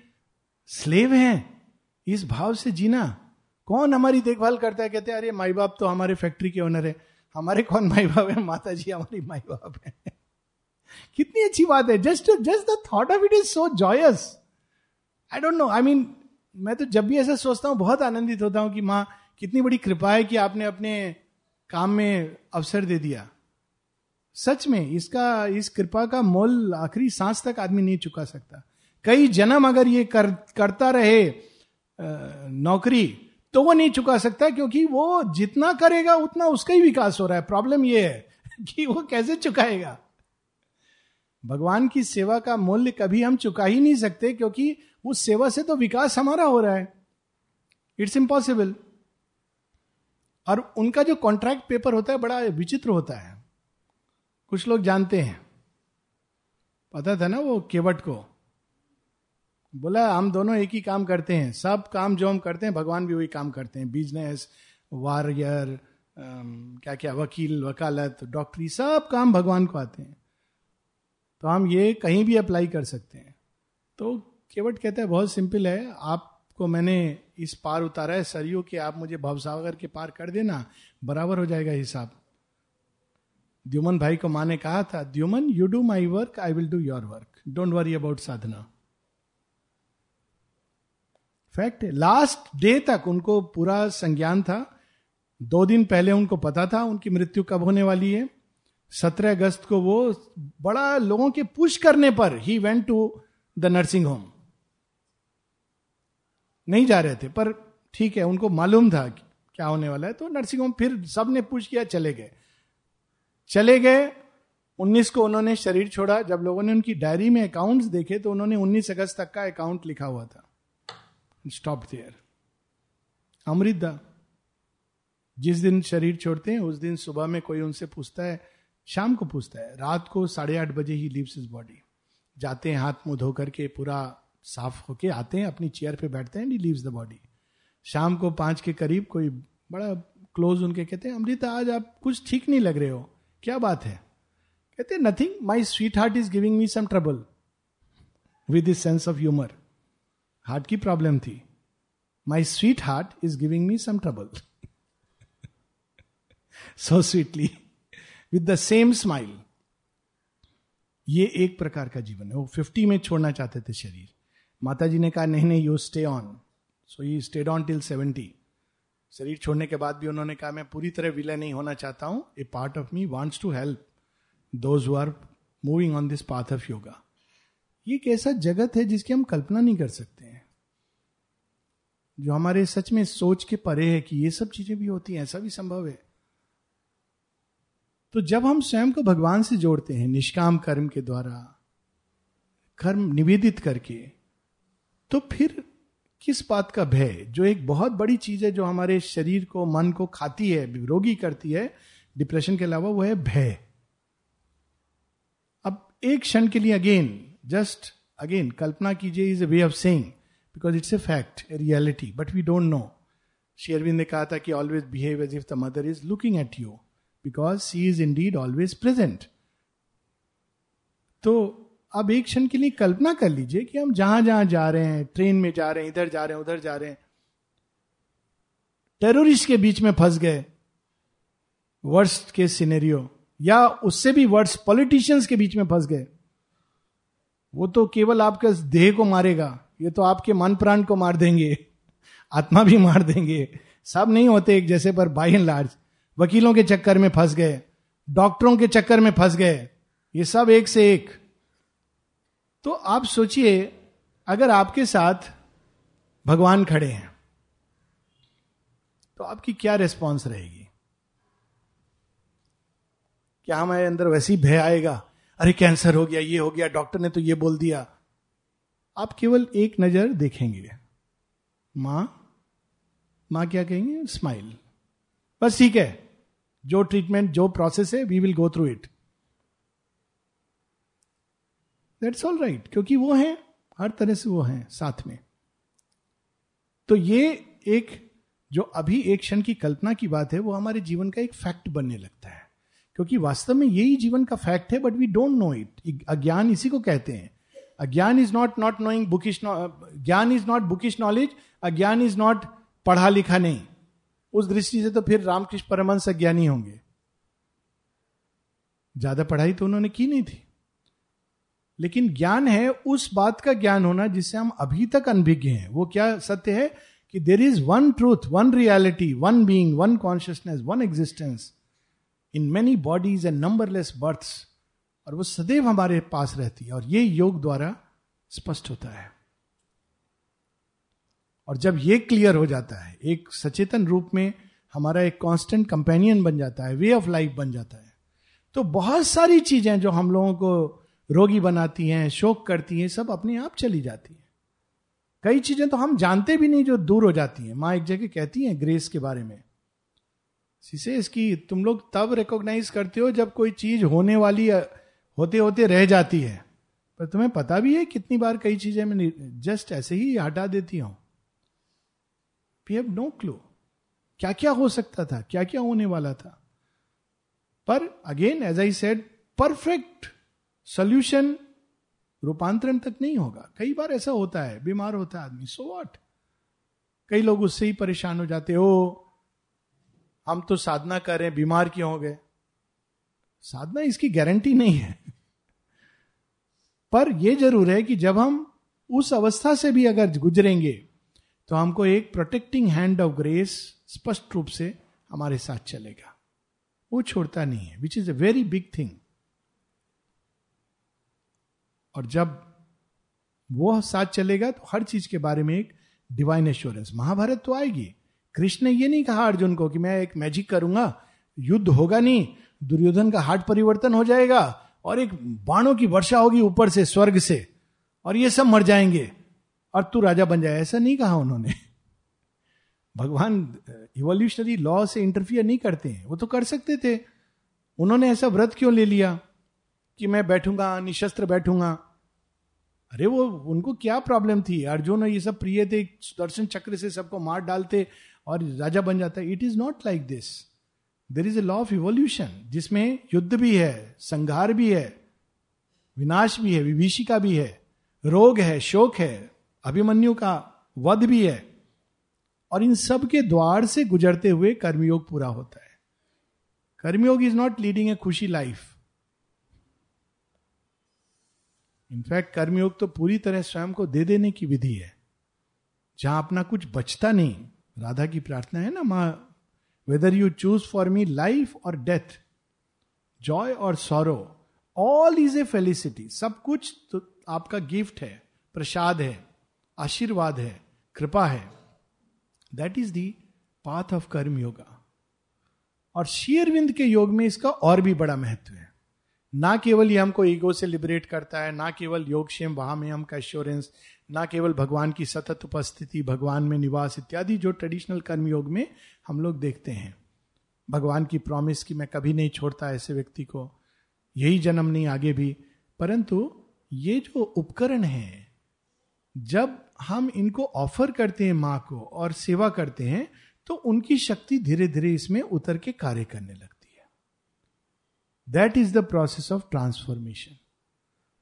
स्लेव हैं। इस भाव से जीना। कौन हमारी देखभाल करता है? कहते हैं, अरे माई बाप तो हमारे फैक्ट्री के ओनर है। हमारे कौन माई बाप है? माता जी हमारी माई बाप है। कितनी अच्छी बात है। Just just the thought of it is so joyous I don't know I mean मैं तो जब भी ऐसा सोचता हूँ, बहुत आनंदित होता हूँ कि माँ, कितनी बड़ी कृपा है कि आपने अपने काम में अवसर दे दिया। सच में इसका इस कृपा का मोल आखिरी सांस तक आदमी नहीं चुका सकता। कई जन्म अगर ये कर, करता रहे आ, नौकरी तो वो नहीं चुका सकता क्योंकि वो जितना करेगा उतना उसका ही विकास हो रहा है। प्रॉब्लम ये है कि वो कैसे चुकाएगा। भगवान की सेवा का मूल्य कभी हम चुका ही नहीं सकते क्योंकि उस सेवा से तो विकास हमारा हो रहा है। इट्स इम्पॉसिबल और उनका जो कॉन्ट्रैक्ट पेपर होता है बड़ा विचित्र होता है। कुछ लोग जानते हैं। पता था ना वो केवट को? बोला, हम दोनों एक ही काम करते हैं। सब काम जो हम करते हैं, भगवान भी वही काम करते हैं। बिज़नेस वॉरियर क्या क्या, वकील, वकालत डॉक्टरी सब काम भगवान को आते हैं। तो हम ये कहीं भी अप्लाई कर सकते हैं। तो केवट कहता है, बहुत सिंपल है। आपको मैंने इस पार उतारा है। सरयू के आप मुझे भवसागर के पार कर देना। बराबर हो जाएगा हिसाब। द्युमन भाई को माँ ने कहा था, Dyuman you do my work I will do your work don't worry about sadhana. Fact last day तक उनको पूरा संज्ञान था। दो दिन पहले उनको पता था उनकी मृत्यु कब होने वाली है। सत्रह अगस्त को वो बड़ा लोगों के पुश करने पर he went to the nursing home नहीं जा रहे थे, पर ठीक है, उनको मालूम था क्या होने वाला है। तो नर्सिंग होम फिर सबने पूछ किया, चले गए। चले गए। 19 को उन्होंने शरीर छोड़ा। जब लोगों ने उनकी डायरी में अकाउंट्स देखे तो उन्होंने 19 अगस्त तक का अकाउंट लिखा हुआ था। स्टॉप देयर अमृता, जिस दिन शरीर छोड़ते हैं, उस दिन सुबह में कोई उनसे पूछता है, शाम को पूछता है, रात को साढ़े आठ बजे ही लीव्स इज़ बॉडी जाते हैं, हाथ मुँह धो करके पूरा साफ़ होके आते हैं, अपनी चेयर पे बैठते हैं लीव्स द बॉडी शाम को पाँच के करीब कोई बड़ा क्लोज उनके कहते हैं, अमृता, आज आप कुछ ठीक नहीं लग रहे हो। क्या बात है? कहते nothing my sweetheart is giving me some trouble with this sense of humour heart की प्रॉब्लम थी। My sweetheart is giving me some trouble so sweetly with the same smile ये एक प्रकार का जीवन है। वो फिफ्टी में छोड़ना चाहते थे शरीर। माता जी ने कहा, नहीं नहीं you stay on so you stayed on till seventy शरीर छोड़ने के बाद भी उन्होंने कहा, मैं पूरी तरह विलय नहीं होना चाहता हूँ। A part of me wants to help those are moving on this path of yoga ये एक ऐसा जगत है जिसकी हम कल्पना नहीं कर सकते हैं। जो हमारे सच में सोच के परे है कि ये सब चीज़ें भी होती हैं, ऐसा भी संभव है। तो जब हम स्वयं को भगवान से जोड़ते हैं, निष्काम कर्म के द्वारा, कर्म निवेदित करके तो फिर किस बात का भय? जो एक बहुत बड़ी चीज़ है जो हमारे शरीर को, मन को खाती है, रोगी करती है, डिप्रेशन के अलावा वो है भय। अब एक क्षण के लिए अगेन, जस्ट अगेन, कल्पना कीजिए is a way of saying, because it's a fact a reality, but we don't know. Sri Aurobindo ने कहा था कि always behave as if the Mother is looking at you because she is indeed always present तो अब एक क्षण के लिए कल्पना कर लीजिए कि हम जहाँ जहाँ जा रहे हैं, ट्रेन में जा रहे हैं, इधर जा रहे हैं, उधर जा रहे हैं। टेररिस्ट के बीच में फंस गए। वर्स्ट के सिनेरियो। या उससे भी वर्ष पॉलिटिशियंस के बीच में फंस गए। वो तो केवल आपके देह को मारेगा, ये तो आपके मन प्राण को मार देंगे, आत्मा भी मार देंगे। सब नहीं होते एक जैसे पर बाई एंड लार्ज वकीलों के चक्कर में फंस गए, डॉक्टरों के चक्कर में फंस गए। ये सब एक से एक। तो आप सोचिए, अगर आपके साथ भगवान खड़े हैं तो आपकी क्या रिस्पॉन्स रहेगी? क्या हमारे अंदर वैसी भय आएगा? अरे कैंसर हो गया, ये हो गया डॉक्टर ने तो ये बोल दिया। आप केवल एक नज़र देखेंगे। माँ माँ क्या कहेंगे? स्माइल बस ठीक है। जो ट्रीटमेंट जो प्रोसेस है we will go through it that's all right क्योंकि वो हैं, हर तरह से वो हैं साथ में। तो ये एक, जो अभी एक क्षण की कल्पना की बात है, वो हमारे जीवन का एक फैक्ट बनने लगता है। क्योंकि वास्तव में यही जीवन का फैक्ट है but we don't know it अज्ञान इसी को कहते हैं। Agyan is not not knowing bookish gyan is not bookish knowledge agyan is not पढ़ा लिखा नहीं। उस दृष्टि से तो फिर रामकृष्ण परमंश अज्ञानी होंगे। ज़्यादा पढ़ाई तो उन्होंने की नहीं थी। लेकिन ज्ञान है, उस बात का ज्ञान होना जिससे हम अभी तक अनभिज्ञ हैं। वो क्या सत्य है? कि there is one truth one reality one being one consciousness one existence in many bodies and numberless births और वो सदैव हमारे पास रहती है, और ये योग द्वारा स्पष्ट होता है। और जब ये क्लियर हो जाता है, एक सचेतन रूप में हमारा एक कांस्टेंट कंपेनियन बन जाता है वे ऑफ़ लाइफ बन जाता है तो बहुत सारी चीज़ें जो हम लोगों को रोगी बनाती हैं, शोक करती हैं, सब अपने आप चली जाती हैं। कई चीज़ें तो हम जानते भी नहीं जो दूर हो जाती हैं। माँ एक जगह कहती हैं ग्रेस के बारे में। सीसे, इसकी तुम लोग तब रिकॉग्नाइज करते हो जब कोई चीज़ होने वाली होते होते रह जाती है। पर तुम्हें पता भी है कितनी बार कई चीज़ें मैं जस्ट ऐसे ही हटा देती हूँ। वी हैव नो क्लू क्या क्या हो सकता था? क्या क्या होने वाला था? पर again as I said perfect solution रूपांतरण तक नहीं होगा। कई बार ऐसा होता है, बीमार होता है आदमी सो वॉट कई लोग उससे ही परेशान हो जाते हो हम तो साधना कर रहे हैं, बीमार क्यों हो गए? साधना इसकी गारंटी नहीं है। पर यह ज़रूर है कि जब हम उस अवस्था से भी अगर गुजरेंगे तो हमको एक प्रोटेक्टिंग हैंड ऑफ़ ग्रेस स्पष्ट रूप से हमारे साथ चलेगा। वो छोड़ता नहीं है which is a very big thing और जब वो साथ चलेगा तो हर चीज़ के बारे में एक डिवाइन एश्योरेंस महाभारत तो आएगी। कृष्ण ने ये नहीं कहा अर्जुन को कि मैं एक मैजिक करूँगा, युद्ध होगा नहीं, दुर्योधन का हार्ट परिवर्तन हो जाएगा और एक बाणों की वर्षा होगी ऊपर से, स्वर्ग से, और ये सब मर जाएँगे। और तू राजा बन जाए, ऐसा नहीं कहा उन्होंने। भगवान इवोल्यूशनरी लॉ से इंटरफियर नहीं करते हैं। वो तो कर सकते थे। उन्होंने ऐसा व्रत क्यों ले लिया? कि मैं बैठूँगा, निशस्त्र बैठूँगा। अरे वो, उनको क्या प्रॉब्लम थी? अर्जुन ये सब प्रिय थे दर्शन चक्र से सबको मार डालते और राजा बन जाता। है it is not like this there is a law of evolution जिसमें युद्ध भी है, संघार भी है, विनाश भी है, विभीषिका भी है, रोग है, शोक है, अभिमन्यु का वध भी है। और इन सब के द्वार से गुजरते हुए कर्मयोग पूरा होता है। कर्मयोग इज़ नॉट लीडिंग ए खुशी लाइफ इनफैक्ट कर्मयोग तो पूरी तरह स्वयं को दे देने की विधि है। जहाँ अपना कुछ बचता नहीं, राधा की प्रार्थना है ना, माँ whether you choose for me life और डेथ जॉय और sorrow all is a felicity सब कुछ तो आपका गिफ्ट है, प्रसाद है, आशीर्वाद है, कृपा है। That is the path of karma yoga और शेयरविंद के योग में इसका और भी बड़ा महत्व है। ना केवल ये हमको ईगो से लिबरेट करता है, ना केवल योगक्षेम वहाँ में हम का एश्योरेंस ना केवल भगवान की सतत उपस्थिति, भगवान में निवास इत्यादि जो ट्रेडिशनल कर्म योग में हम लोग देखते हैं। भगवान की प्रॉमिस की मैं कभी नहीं छोड़ता ऐसे व्यक्ति को, यही जन्म नहीं, आगे भी। परंतु ये जो उपकरण है, जब हम इनको ऑफ़र करते हैं माँ को और सेवा करते हैं तो उनकी शक्ति धीरे धीरे इसमें उतर के कार्य करने लगती that is the process of transformation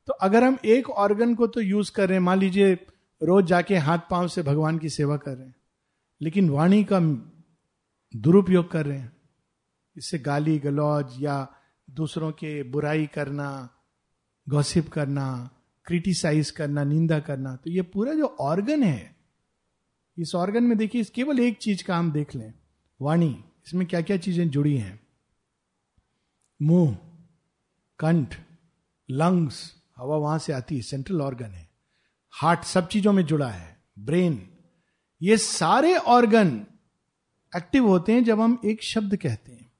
तो अगर हम एक ऑर्गन को तो यूज़ कर रहे हैं, मान लीजिए रोज जाके हाथ पाँव से भगवान की सेवा कर रहे हैं, लेकिन वाणी का दुरुपयोग कर रहे हैं, इससे गाली गलौज या दूसरों के बुराई करना गॉसिप करना क्रिटिसाइज करना, निंदा करना तो ये पूरा जो ऑर्गन है, इस ऑर्गन में देखिए केवल एक चीज़ का हम देख लें, वाणी, इसमें क्या क्या चीज़ें जुड़ी हैं। मुँह, कंठ लंग्स हवा वहाँ से आती है सेंट्रल ऑर्गन है। हार्ट सब चीज़ों में जुड़ा है। ब्रेन ये सारे ऑर्गन एक्टिव होते हैं जब हम एक शब्द कहते हैं।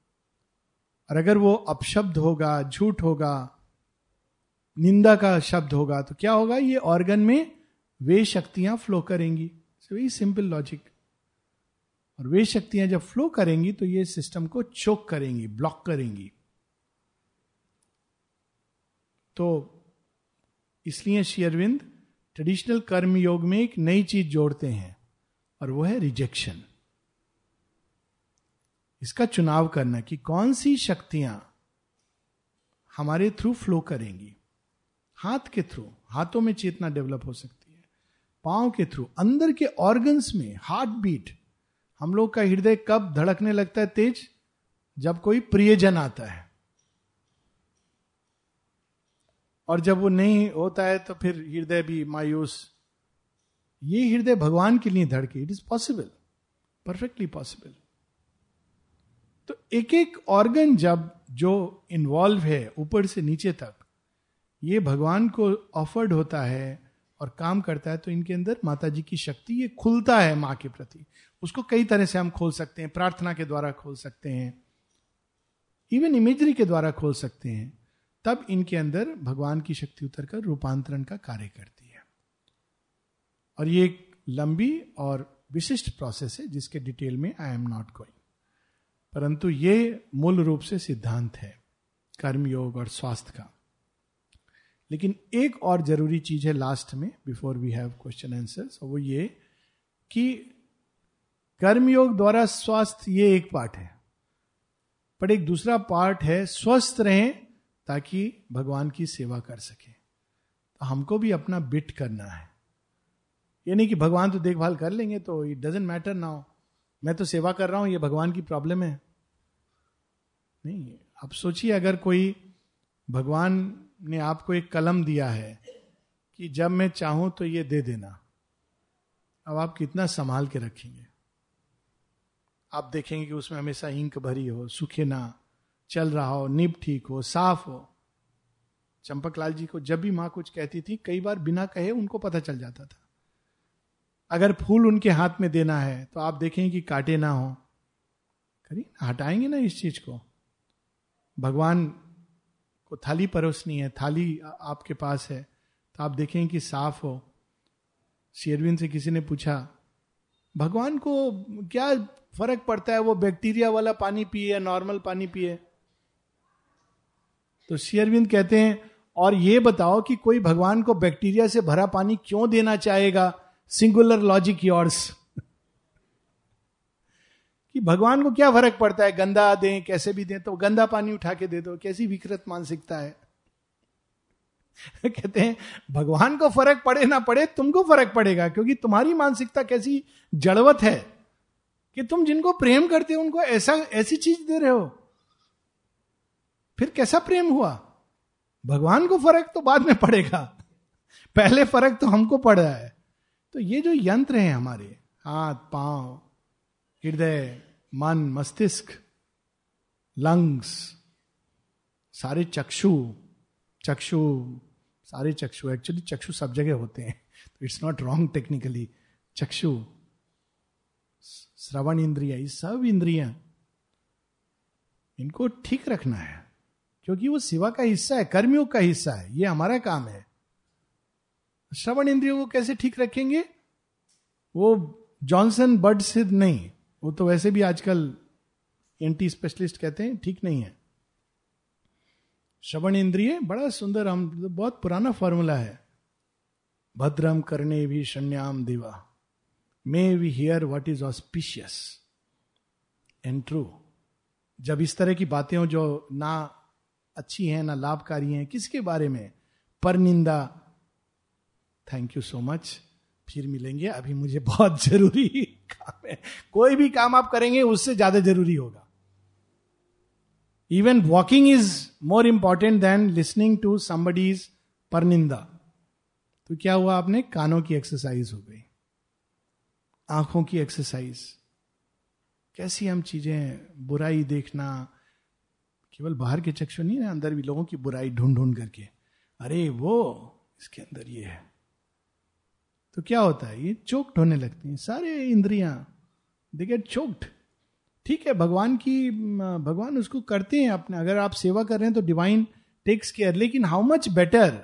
और अगर वो अपशब्द होगा, झूठ होगा, निंदा का शब्द होगा तो क्या होगा? ये ऑर्गन में वे शक्तियाँ फ्लो करेंगी। वेरी सिंपल लॉजिक और वे शक्तियाँ जब फ्लो करेंगी तो ये सिस्टम को चोक करेंगी ब्लॉक करेंगी। तो इसलिए शेयरविंद ट्रेडिशनल कर्म योग में एक नई चीज़ जोड़ते हैं और वो है रिजेक्शन इसका चुनाव करना कि कौन सी शक्तियाँ हमारे थ्रू फ्लो करेंगी। हाथ के थ्रू हाथों में चेतना डेवलप हो सकती है, पाँव के थ्रू अंदर के ऑर्गन्स में हार्ट बीट हम लोग का हृदय कब धड़कने लगता है तेज? जब कोई प्रियजन आता है। और जब वो नहीं होता है तो फिर हृदय भी मायूस। ये हृदय भगवान के लिए धड़के it is possible perfectly possible तो एक एक ऑर्गन जब, जो इन्वॉल्व है, ऊपर से नीचे तक, ये भगवान को ऑफर्ड होता है और काम करता है तो इनके अंदर माता जी की शक्ति, ये खुलता है माँ के प्रति। उसको कई तरह से हम खोल सकते हैं, प्रार्थना के द्वारा खोल सकते हैं इवन इमेजरी के द्वारा खोल सकते हैं। तब इनके अंदर भगवान की शक्ति उतरकर रूपांतरण का कार्य करती है। और ये एक लंबी और विशिष्ट प्रोसेस है, जिसके डिटेल में आई एम नॉट गोइंग परंतु ये मूल रूप से सिद्धांत है कर्मयोग और स्वास्थ्य का। लेकिन एक और ज़रूरी चीज़ है लास्ट में before we have question answer वो ये कि कर्मयोग द्वारा स्वास्थ्य ये एक पार्ट है। पर एक दूसरा पार्ट है, स्वस्थ रहें ताकि भगवान की सेवा कर सके। तो हमको भी अपना बिट करना है। ये नहीं कि भगवान तो देखभाल कर लेंगे तो इट डजेंट मैटर नाउ मैं तो सेवा कर रहा हूँ, ये भगवान की प्रॉब्लम है। नहीं अब सोचिए, अगर कोई भगवान ने आपको एक कलम दिया है कि जब मैं चाहूँ तो ये दे देना। अब आप कितना संभाल के रखेंगे। आप देखेंगे कि उसमें हमेशा इंक भरी हो, सूखे ना चल रहा हो, निब ठीक हो, साफ़ हो। चंपक लाल जी को जब भी माँ कुछ कहती थी, कई बार बिना कहे उनको पता चल जाता था। अगर फूल उनके हाथ में देना है तो आप देखेंगे कि काटे ना हो। करिए हटाएँगे ना इस चीज़ को। भगवान को थाली परोसनी है, थाली आपके पास है तो आप देखें कि साफ़ हो। शेरविन से किसी ने पूछा, भगवान को क्या फ़र्क पड़ता है, वो बैक्टीरिया वाला पानी पिए या नॉर्मल पानी पिए? तो शेयरविंद कहते हैं, और ये बताओ कि कोई भगवान को बैक्टीरिया से भरा पानी क्यों देना चाहेगा? सिंगुलर लॉजिक योर्स कि भगवान को क्या फ़र्क पड़ता है? गंदा दें, कैसे भी दें तो गंदा पानी उठा के दे दो, कैसी विकृत मानसिकता है? कहते हैं, भगवान को फ़र्क पड़े ना पड़े, तुमको फ़र्क पड़ेगा, क्योंकि तुम्हारी मानसिकता कैसी जड़वत है कि तुम जिनको प्रेम करते हो, उनको ऐसा, ऐसी चीज़ दे रहे हो। फिर कैसा प्रेम हुआ? भगवान को फ़र्क तो बाद में पड़ेगा। पहले फ़र्क तो हमको पड़ रहा है। तो ये जो यंत्र हैं हमारे, हाथ, पाँव, हृदय, मन, मस्तिष्क लंग्स सारे चक्षु चक्षु, सारे चक्षु एक्चुअली चक्षु सब जगह होते हैं। तो इट्स नॉट रॉन्ग टेक्निकली चक्षु, श्रवण इंद्रिया, ये सब इंद्रिया, इनको ठीक रखना है। क्योंकि वो सेवा का हिस्सा है, कर्मियों का हिस्सा है, ये हमारा काम है। श्रवण इंद्रियों को कैसे ठीक रखेंगे? वो जॉनसन बर्ड सिद्ध नहीं, वो तो वैसे भी आजकल एंटी स्पेशलिस्ट कहते हैं, ठीक नहीं है। श्रवण इंद्रिय, बड़ा सुंदर, हम बहुत पुराना फॉर्मूला है। भद्रम करने भी शन्याम देवा। May we hear what is auspicious and true जब इस तरह की बातें हो जो ना अच्छी हैं, ना लाभकारी हैं, किसके बारे में? पर निंदा थैंक यू सो मच फिर मिलेंगे। अभी मुझे बहुत ज़रूरी काम है। कोई भी काम आप करेंगे, उससे ज़्यादा ज़रूरी होगा। Even walking is more important than listening to somebody's पर निंदा तो क्या हुआ आपने? कानों की एक्सरसाइज हो गई। आँखों की एक्सरसाइज कैसी हम चीज़ें बुराई देखना केवल बाहर के चक्षु नहीं ना अंदर भी लोगों की बुराई ढूंढ ढूंढ करके। अरे वो इसके अंदर ये है। तो क्या होता है? ये चोक्ड होने लगती हैं, सारे इंद्रियाँ। दे गेट चोक्ड ठीक है, भगवान की, भगवान उसको करते हैं अपने। अगर आप सेवा कर रहे हैं तो डिवाइन टेक्स केयर लेकिन how much better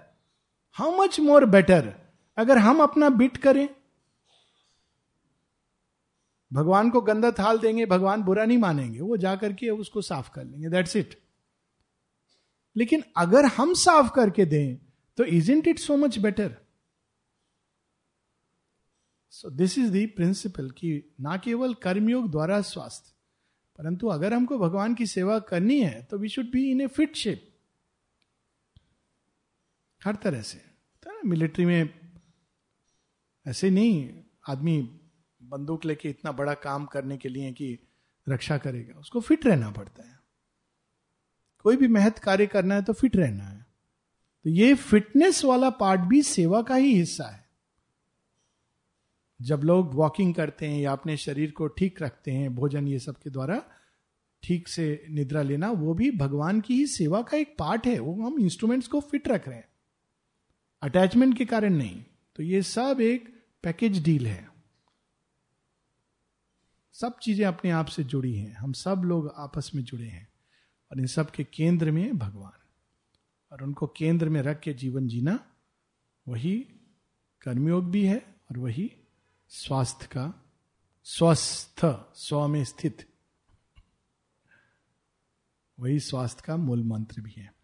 how much more better अगर हम अपना बिट करें। भगवान को गंदा थाल देंगे, भगवान बुरा नहीं मानेंगे। वो जाकर के उसको साफ़ कर लेंगे। दैट्स इट लेकिन अगर हम साफ़ करके दें तो isn't it so much better so this is the principle कि ना केवल कर्मयोग द्वारा स्वास्थ्य, परंतु अगर हमको भगवान की सेवा करनी है तो we should be in a fit shape हर तरह से। तो मिलिट्री में ऐसे नहीं, आदमी बंदूक लेके इतना बड़ा काम करने के लिए कि रक्षा करेगा, उसको फिट रहना पड़ता है। कोई भी महत्व कार्य करना है तो फिट रहना है। तो ये फिटनेस वाला पार्ट भी सेवा का ही हिस्सा है। जब लोग वॉकिंग करते हैं या अपने शरीर को ठीक रखते हैं, भोजन ये सब के द्वारा ठीक से निद्रा लेना, वो भी भगवान की ही सेवा का एक पार्ट है। वो हम इंस्ट्रूमेंट्स को फिट रख रहे हैं। अटैचमेंट के कारण नहीं। तो ये सब एक पैकेज डील है। सब चीज़ें अपने आप से जुड़ी हैं। हम सब लोग आपस में जुड़े हैं। और इन सब के केंद्र में भगवान। और उनको केंद्र में रख के जीवन जीना, वही कर्मयोग भी है और वही स्वास्थ्य का, स्वस्थ स्व में स्थित। वही स्वास्थ्य का मूल मंत्र भी है।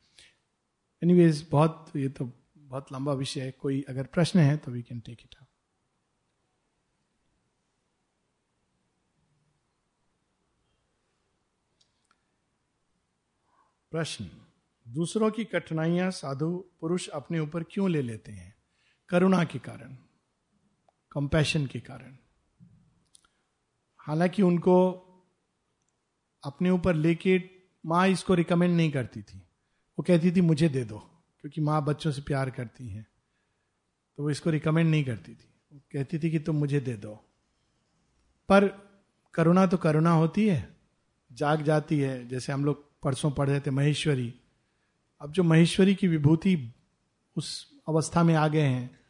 एनीवेज बहुत, ये तो बहुत लंबा विषय है। कोई अगर प्रश्न है तो we can take it up प्रश्न, दूसरों की कठिनाइयाँ साधु पुरुष अपने ऊपर क्यों ले लेते हैं? करुणा के कारण कंपैशन के कारण। हालाँकि उनको अपने ऊपर लेके माँ इसको रिकमेंड नहीं करती थी। वो कहती थी, मुझे दे दो, क्योंकि माँ बच्चों से प्यार करती है। तो वो इसको रिकमेंड नहीं करती थी। वो कहती थी कि, तुम मुझे दे दो। पर करुणा तो करुणा होती है, जाग जाती है, जैसे हम लोग परसों पढ़ रहे थे महेश्वरी। अब जो महेश्वरी की विभूति उस अवस्था में आ गए हैं,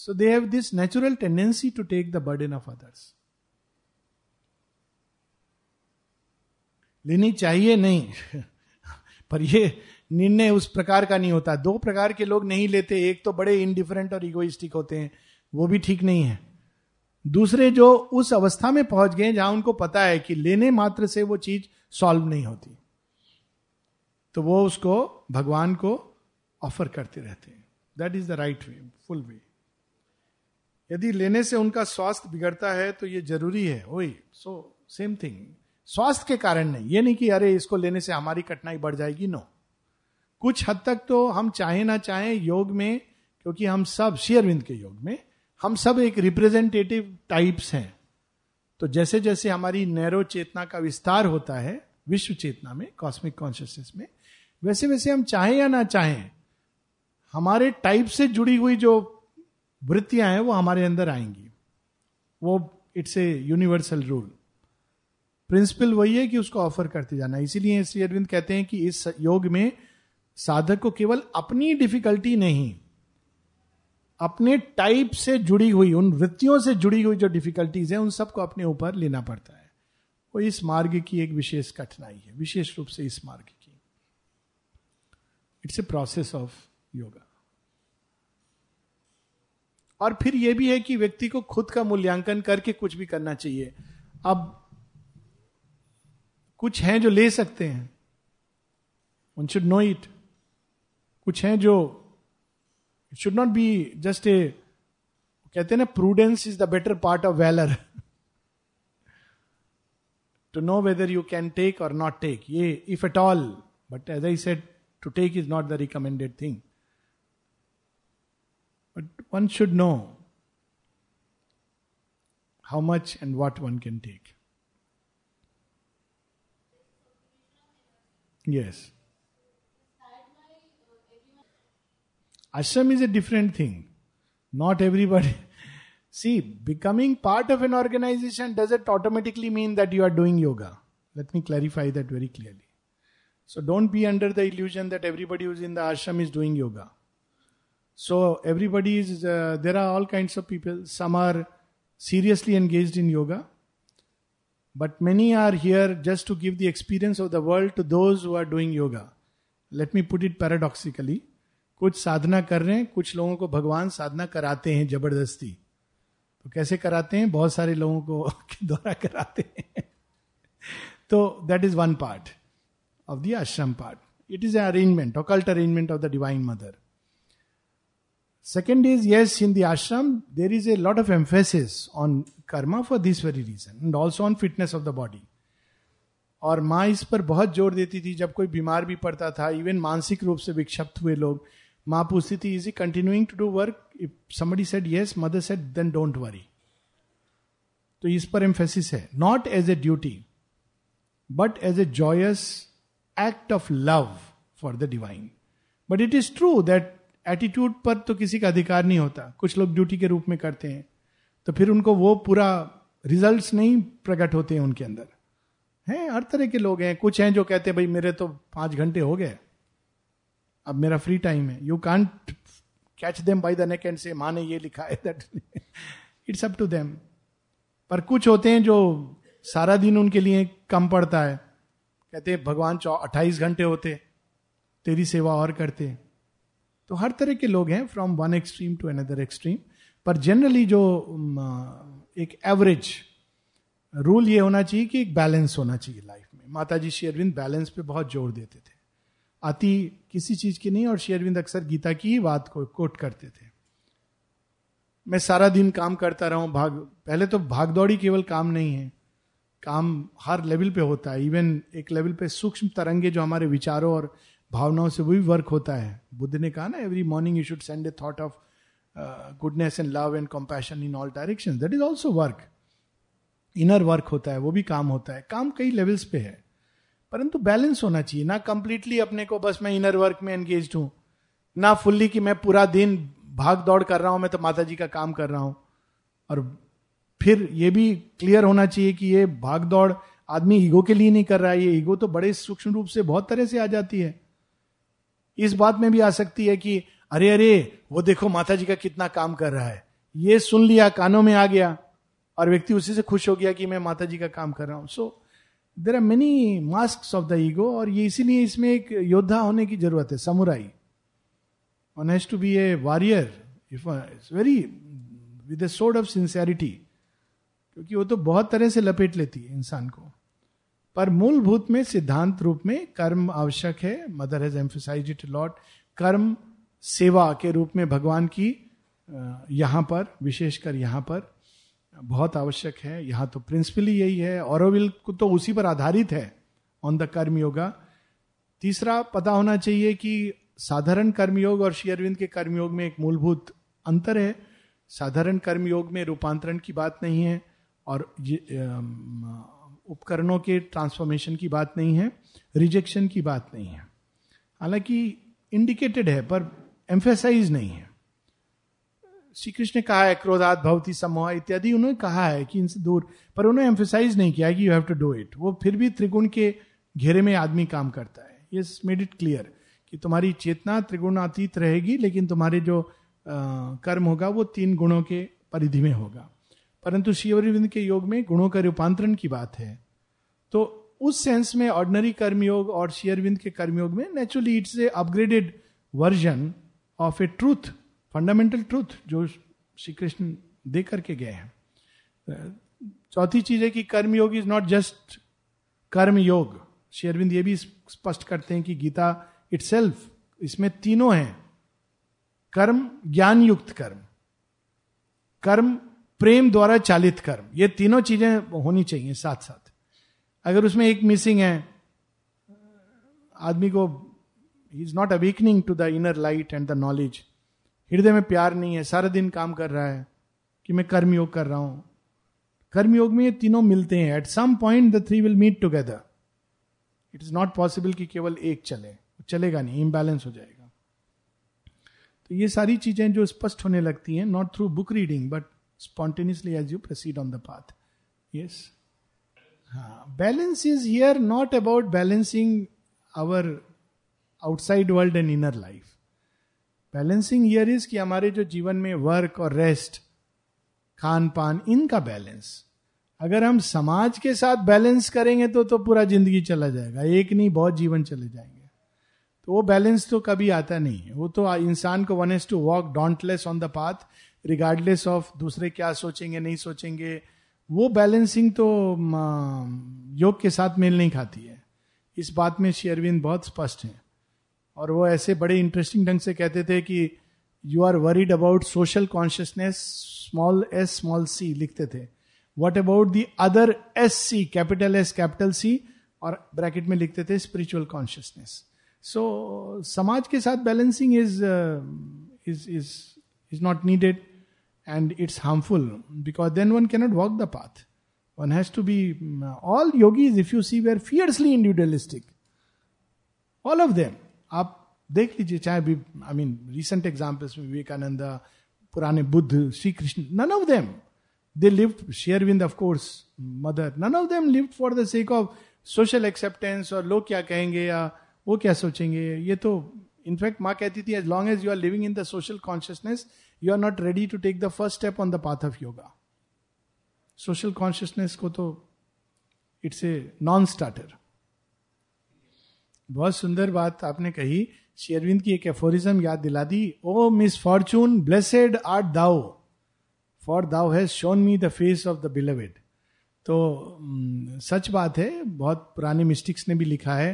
So they have this natural tendency to take the burden of others लेनी चाहिए नहीं, पर ये निर्णय उस प्रकार का नहीं होता। दो प्रकार के लोग नहीं लेते, एक तो बड़े इनडिफरेंट और इगोइस्टिक होते हैं, वो भी ठीक नहीं है। दूसरे जो उस अवस्था में पहुँच गए जहाँ उनको पता है कि लेने मात्र से वो चीज़ सॉल्व नहीं होती। तो वो उसको भगवान को ऑफ़र करते रहते हैं। That is the right way full way यदि लेने से उनका स्वास्थ्य बिगड़ता है तो ये ज़रूरी है। सो सेम थिंग स्वास्थ्य के कारण नहीं। ये नहीं कि, अरे, इसको लेने से हमारी कठिनाई बढ़ जाएगी नो कुछ हद तक तो हम चाहे ना चाहे योग में, क्योंकि हम सब शेयरविंद के योग में, हम सब एक रिप्रेजेंटेटिव टाइप्स हैं। तो जैसे जैसे हमारी नैरो चेतना का विस्तार होता है, विश्व चेतना में कॉस्मिक कॉन्शियसनेस में वैसे वैसे हम चाहें या ना चाहें, हमारे टाइप से जुड़ी हुई जो वृत्तियाँ हैं, वो हमारे अंदर आएँगी। वो it's a universal rule principle वही है कि उसको ऑफ़र करते जाना। इसीलिए श्री अरविंद कहते हैं कि इस योग में साधक को केवल अपनी डिफिकल्टी नहीं, अपने टाइप से जुड़ी हुई, उन वृत्तियों से जुड़ी हुई जो डिफिकल्टीज है, उन सबको अपने ऊपर लेना पड़ता है। वो इस मार्ग की एक विशेष कठिनाई है, विशेष रूप से इस मार्ग की। It's a process of yoga और फिर यह भी है कि व्यक्ति को खुद का मूल्यांकन करके कुछ भी करना चाहिए। अब कुछ हैं जो ले सकते हैं। उन शुड नो इट कुछ हैं जो it should not be just a कहते हैं ना prudence is the better part of valour to know whether you can take और नॉट टेक ये if at all but as I said To take is not the recommended thing. But one should know how much and what one can take. Yes. Ashram is a different thing. Not everybody. See, becoming part of an organization doesn't automatically mean that you are doing yoga. Let me clarify that very clearly. So don't be under the illusion that everybody who's in the ashram is doing yoga. So everybody is, uh, there are all kinds of people. Some are seriously engaged in yoga. But many are here just to give the experience of the world to those who are doing yoga. Let me put it paradoxically. कुछ साधना कर रहे हैं कुछ लोगों को भगवान साधना कराते हैं ज़बरदस्ती तो कैसे कराते हैं बहुत सारे लोगों को द्वारा कराते हैं तो that is one part of the ashram part it is arrangement occult arrangement of the divine Mother second is yes in the ashram there is a lot of emphasis on karma for this very reason and also on fitness of the body और माँ इस पर बहुत ज़ोर देती थी, जब कोई बीमार भी पड़ता था इवन मानसिक रूप से विक्षिप्त हुए लोग, माँ पूछती थी is continuing to do work if somebody said yes Mother said then don't worry तो इस पर एम्फेसिस है not as a duty but as a joyous act of love for the divine but it is true that attitude पर तो किसी का अधिकार नहीं होता। कुछ लोग ड्यूटी के रूप में करते हैं। तो फिर उनको वो पूरा रिजल्ट्स नहीं प्रकट होते हैं उनके अंदर। हैं? हर तरह के लोग हैं। कुछ हैं जो कहते हैं, भाई, मेरे तो पाँच घंटे हो गए। अब मेरा फ्री टाइम है। You can't catch them by the neck and से माँ ने ये लिखा है that it's up to them पर कुछ होते हैं जो सारा दिन उनके लिए कम पड़ता है। कहते हैं, भगवान चौ अट्ठाईस घंटे होते, तेरी सेवा और करते। तो हर तरह के लोग हैं from one extreme to another extreme पर जनरली जो एक एवरेज रूल ये होना चाहिए कि एक बैलेंस होना चाहिए लाइफ में। माता जी श्री अरविंद बैलेंस पे बहुत ज़ोर देते थे। अति किसी चीज़ की नहीं, और शेयरविंद अक्सर गीता की ही बात को कोट करते थे। मैं सारा दिन काम करता रहा हूँ, भाग पहले तो भागदौड़ी केवल काम नहीं है। काम हर लेवल पे होता है. इवन एक लेवल पे सूक्ष्म तरंगे जो हमारे विचारों और भावनाओं से वो भी वर्क होता है. बुद्ध ने कहा ना every morning you should send a thought of goodness and love and compassion in all direction that is also work inner work होता है, वो भी काम होता है. काम कई लेवल्स पे है. परंतु बैलेंस होना चाहिए. ना कंप्लीटली अपने को बस मैं इनर वर्क में एंगेज हूँ. ना फुल्ली कि मैं पूरा दिन भाग दौड़ कर रहा हूँ, मैं तो माता जी का काम कर रहा हूँ. और फिर ये भी क्लियर होना चाहिए कि ये भाग दौड़ आदमी ईगो के लिए नहीं कर रहा है। ये ईगो तो बड़े सूक्ष्म रूप से बहुत तरह से आ जाती है। इस बात में भी आ सकती है कि अरे अरे, वो देखो माता जी का कितना काम कर रहा है। ये सुन लिया, कानों में आ गया और व्यक्ति उसी से खुश हो गया कि मैं माता जी का काम कर रहा हूँ। So there are many mask of the ego और ये इसीलिए इसमें एक योद्धा होने की ज़रूरत है, samurai. One has to be a warrior if very with sword of sincerity क्योंकि वो तो बहुत तरह से लपेट लेती है इंसान को। पर मूलभूत में, सिद्धांत रूप में, कर्म आवश्यक है। Mother has emphasise it lot कर्म सेवा के रूप में भगवान की यहाँ पर, विशेषकर यहाँ पर, बहुत आवश्यक है। यहाँ तो प्रिंसिपली यही है। और तो उसी पर आधारित है ऑन द कर्म योगा। तीसरा पता होना चाहिए कि साधारण कर्मयोग और शेयरविंद के कर्मयोग में एक मूलभूत अंतर है। साधारण कर्मयोग में रूपांतरण की बात नहीं है। और ये उपकरणों के ट्रांसफॉर्मेशन की बात नहीं है रिजेक्शन की बात नहीं है। हालाँकि इंडिकेटेड है पर एम्फेसाइज नहीं है। श्री कृष्ण ने कहा है क्रोधात भवती समूह इत्यादि उन्होंने कहा है कि इनसे दूर पर उन्होंने एम्फेसाइज नहीं किया कि you have to do it वो फिर भी त्रिगुण के घेरे में आदमी काम करता है। ये मेड इट क्लियर कि तुम्हारी चेतना त्रिगुणातीत रहेगी लेकिन तुम्हारे जो आ, कर्म होगा वो तीन गुणों के परिधि में होगा। परंतु शिवरविंद के योग में गुणों का रूपांतरण की बात है। तो उस सेंस में ऑर्डनरी कर्मयोग और शेयरविंद के कर्मयोग में naturally it's a upgraded version of a truth fundamental truth जो श्री कृष्ण दे करके गए हैं। चौथी चीज़ है कि कर्मयोग इज़ नॉट जस्ट कर्म योग शेरविंद ये भी स्पष्ट करते हैं कि गीता इट इसमें तीनों हैं। कर्म ज्ञान युक्त कर्म। कर्म प्रेम द्वारा चालित कर्म। ये तीनों चीज़ें होनी चाहिए साथ साथ अगर उसमें एक मिसिंग है, आदमी को ही is not awakening to the inner light and the knowledge हृदय में प्यार नहीं है, सारा दिन काम कर रहा है कि मैं कर्मयोग कर रहा हूँ। कर्मयोग में ये तीनों मिलते हैं। At some point the three will meet together it is not possible कि केवल एक चले। चलेगा नहीं इम्बैलेंस हो जाएगा। तो ये सारी चीज़ें जो स्पष्ट होने लगती हैं not through book reading but spontaneously as you proceed on the path yes हाँ balance is here not about balancing our outside world and inner life balancing here is कि हमारे जो जीवन में वर्क और रेस्ट खान पान इनका बैलेंस अगर हम समाज के साथ बैलेंस करेंगे तो तो पूरा ज़िंदगी चला जाएगा। एक नहीं, बहुत जीवन चले जाएँगे। तो वो बैलेंस तो कभी आता नहीं है। वो तो इंसान को one has to walk dauntless on the path regardless of दूसरे क्या सोचेंगे, नहीं सोचेंगे, वो बैलेंसिंग तो योग के साथ मेल नहीं खाती है। इस बात में शेयरविंद बहुत स्पष्ट है। और वो ऐसे बड़े इंटरेस्टिंग ढंग से कहते थे कि you are worried about social consciousness small S small C लिखते थे। What about the other S C capital S capital C और ब्रैकेट में लिखते थे स्पिरिचुअल कॉन्शियसनेस सो समाज के साथ balancing is is is is not needed and it's harmful because then one cannot walk the path one has to be all yogis if you see were fiercely individualistic all of them आप देख लीजिए, चाहे भी I mean recent examples में विवेकानंद, पुराने Buddha Shri Krishna none of them they live Sri Aurobindo of course Mother none of them live for the sake of social acceptance और लोग क्या कहेंगे या वो क्या सोचेंगे। ये तो इनफैक्ट माँ कहती थी as long as you are living in the social consciousness you are not ready to take the first step on the path of yoga social consciousness को तो इट्स ए नॉन स्टार्टर बहुत सुंदर बात आपने कही। शेरविंद की एक एफोरिज्म याद दिला दी। O misfortune, blessed art thou. For thou has shown me the face of the beloved. तो सच बात है, बहुत पुराने मिस्टिक्स ने भी लिखा है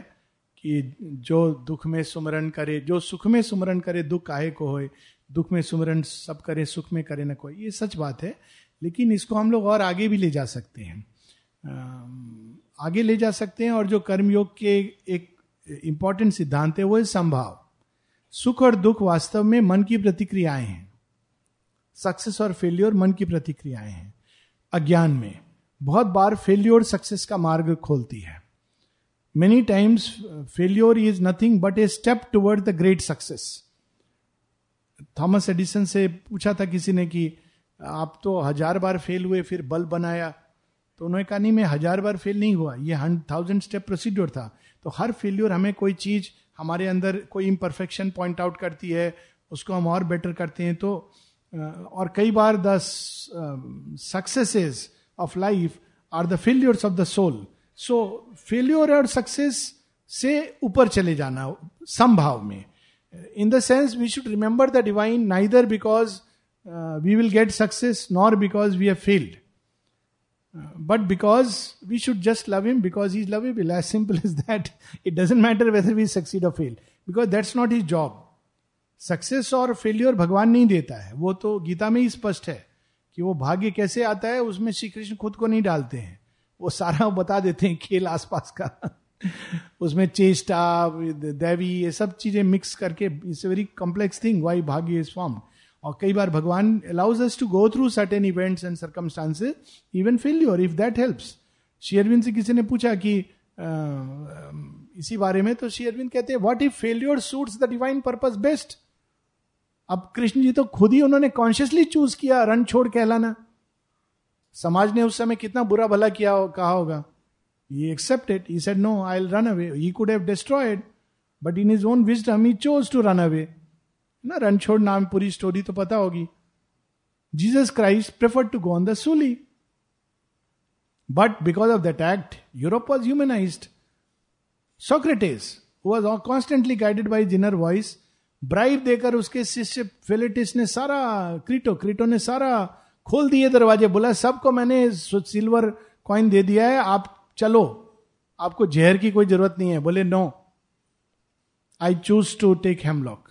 कि जो दुख में सुमरण करे, जो सुख में सुमरण करे, दुख काहे को होए? दुख में सुमरण, सब करे, सुख में करे ना कोई। ये सच बात है, लेकिन इसको हम लोग और आगे भी ले जा सकते हैं। आगे ले जा सकते हैं और जो कर्मयोग के एक इंपॉर्टेंट सिद्धांत है, वो है संभाव। सुख और दुख वास्तव में मन की प्रतिक्रियाएँ हैं। सक्सेस और फेल्योर मन की प्रतिक्रियाएँ हैं। अज्ञान में बहुत बार फेल्योर सक्सेस का मार्ग खोलती है। Many times failure is nothing but a step toward the great success Thomas Edison से पूछा था किसी ने कि आप तो हज़ार बार फेल हुए, फिर बल्ब बनाया। तो उन्होंने कहा, नहीं, मैं हज़ार बार फेल नहीं हुआ, ये थाउज़ेंड स्टेप प्रोसीड्योर था। तो हर फेल्यूर हमें कोई चीज़ हमारे अंदर कोई इम्परफेक्शन पॉइंट आउट करती है, उसको हम और बेटर करते हैं। तो और कई बार the successes of life are the failures of the soul so failure और सक्सेस से ऊपर चले जाना, संभाव में। In the sense we should remember the divine neither because we will get success nor because we have failed but because we should just love him because he's lovable as simple as that it doesn't matter whether we succeed or fail because that's not his job success और failure भगवान नहीं देता है वो तो गीता में ही स्पष्ट है कि वो भाग्य कैसे आता है उसमें श्री कृष्ण खुद को नहीं डालते हैं वो सारा बता देते हैं खेल आसपास का उसमें चेष्टा दैवी ये सब चीज़ें मिक्स करके it's very complex thing why भाग्य इज़ फॉर्म और कई बार भगवान allows us to go through certain events and circumstances even failure if that helps Sri Aurobindo से किसी ने पूछा कि आ, इसी बारे में तो शेयरविंद कहते हैं what if failure suits the divine purpose best अब कृष्ण जी तो खुद ही उन्होंने कॉन्शियसली चूज़ किया रन छोड़ कहलाना. समाज ने उस समय कितना बुरा भला किया कहा होगा। Accepted he said no I will run away he could have destroyed but in his own wisdom he chose to run away ना रणछोड़ नाम पूरी स्टोरी तो पता होगी Jesus Christ prefer to go on the सूली but because of that act Europe was humanise Socrates was constantly guided by inner voice bribe देकर उसके शिष्य फिलिटिस ने सारा क्रीटो क्रीटो ने सारा खोल दिए दरवाजे बोला सबको मैंने सिल्वर कॉइन दे दिया है आप चलो, आपको जहर की कोई ज़रूरत नहीं है। बोले no I choose to take hemlock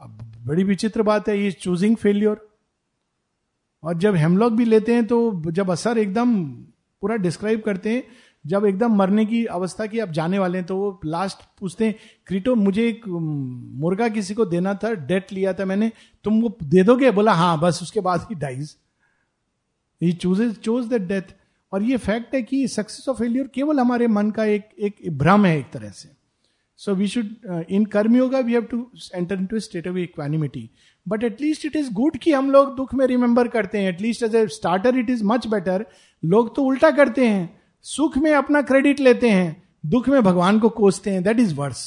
अब बड़ी विचित्र बात है ये चूजिंग फेल्योर और जब हेमलॉक भी लेते हैं तो जब असर एकदम पूरा डिस्क्राइब करते हैं, जब एकदम मरने की अवस्था की आप जाने वाले हैं तो वो लास्ट पूछते हैं, क्रीटो, मुझे एक मुर्गा किसी को देना था डेट लिया था मैंने, तुम वो दे दोगे? बोला हाँ बस उसके बाद ही dies he chooses chose that death और ये फैक्ट है कि सक्सेस ऑफ़ फेलियर केवल हमारे मन का एक एक भ्रम है एक तरह से। सो we should in karma yoga we have to enter in to state of equanimity but at least it is good कि हम लोग दुख में रिमेंबर करते हैं। At least as a starter it is much better लोग तो उल्टा करते हैं। सुख में अपना क्रेडिट लेते हैं। दुख में भगवान को कोसते हैं। That is worse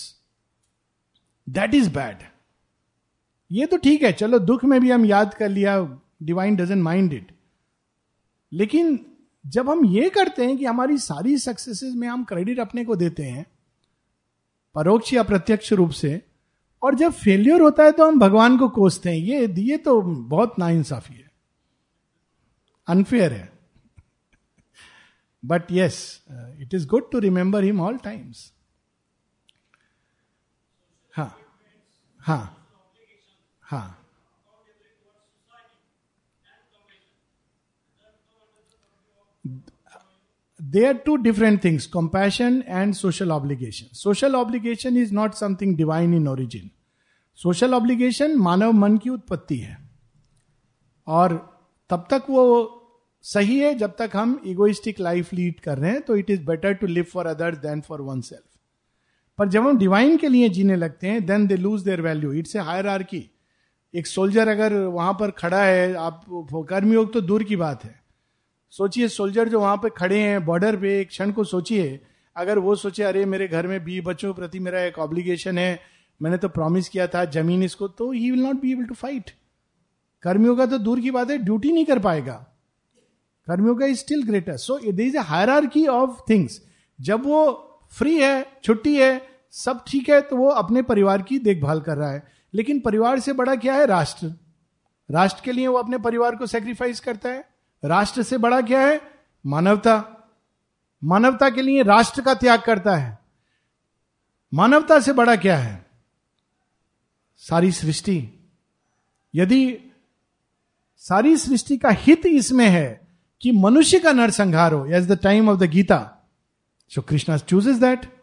that is bad ये तो ठीक है। चलो दुख में भी हम याद कर लिया। डिवाइन डजेंट माइंड इट लेकिन जब हम ये करते हैं कि हमारी सारी सक्सेसेस में हम क्रेडिट अपने को देते हैं, परोक्ष या प्रत्यक्ष रूप से, और जब फेल्योर होता है तो हम भगवान को कोसते हैं, ये ये तो बहुत नाइंसाफी है। अनफेयर है। But yes it is good to remember him all times हा। हा। हा। They are two different things, compassion and social obligation. Social obligation is not something divine in origin. Social obligation, मानव मन की उत्पत्ति है। और तब तक वो सही है, जब तक हम इगोइस्टिक लाइफ लीड कर रहे हैं तो it is better to live for others then for oneself पर जब हम डिवाइन के लिए जीने लगते हैं then they lose their value it's a hierarchy एक सोल्जर अगर वहाँ पर खड़ा है, आप कर्मयोग तो दूर की बात है। सोचिए सोल्जर जो वहाँ पे खड़े हैं बॉर्डर पे एक क्षण को सोचिए। अगर वो सोचे, अरे, मेरे घर में बी बच्चों के प्रति मेरा एक ऑब्लिगेशन है, मैंने तो प्रॉमिस किया था, ज़मीन इसको तो he will not be able to fight कर्मियों का तो दूर की बात है ड्यूटी नहीं कर पाएगा। कर्मियों का is still greater so it is a hierarchy of things जब वो फ्री है, छुट्टी है, सब ठीक है तो वो अपने परिवार की देखभाल कर रहा है। लेकिन परिवार से बड़ा क्या है? राष्ट्र। राष्ट्र के लिए वो अपने परिवार को सेक्रीफाइस करता है। राष्ट्र से बड़ा क्या है? मानवता। मानवता के लिए राष्ट्र का त्याग करता है। मानवता से बड़ा क्या है? सारी सृष्टि। यदि सारी सृष्टि का हित इसमें है कि मनुष्य का नरसंहार हो as the time of the Gita so Krishna chooses that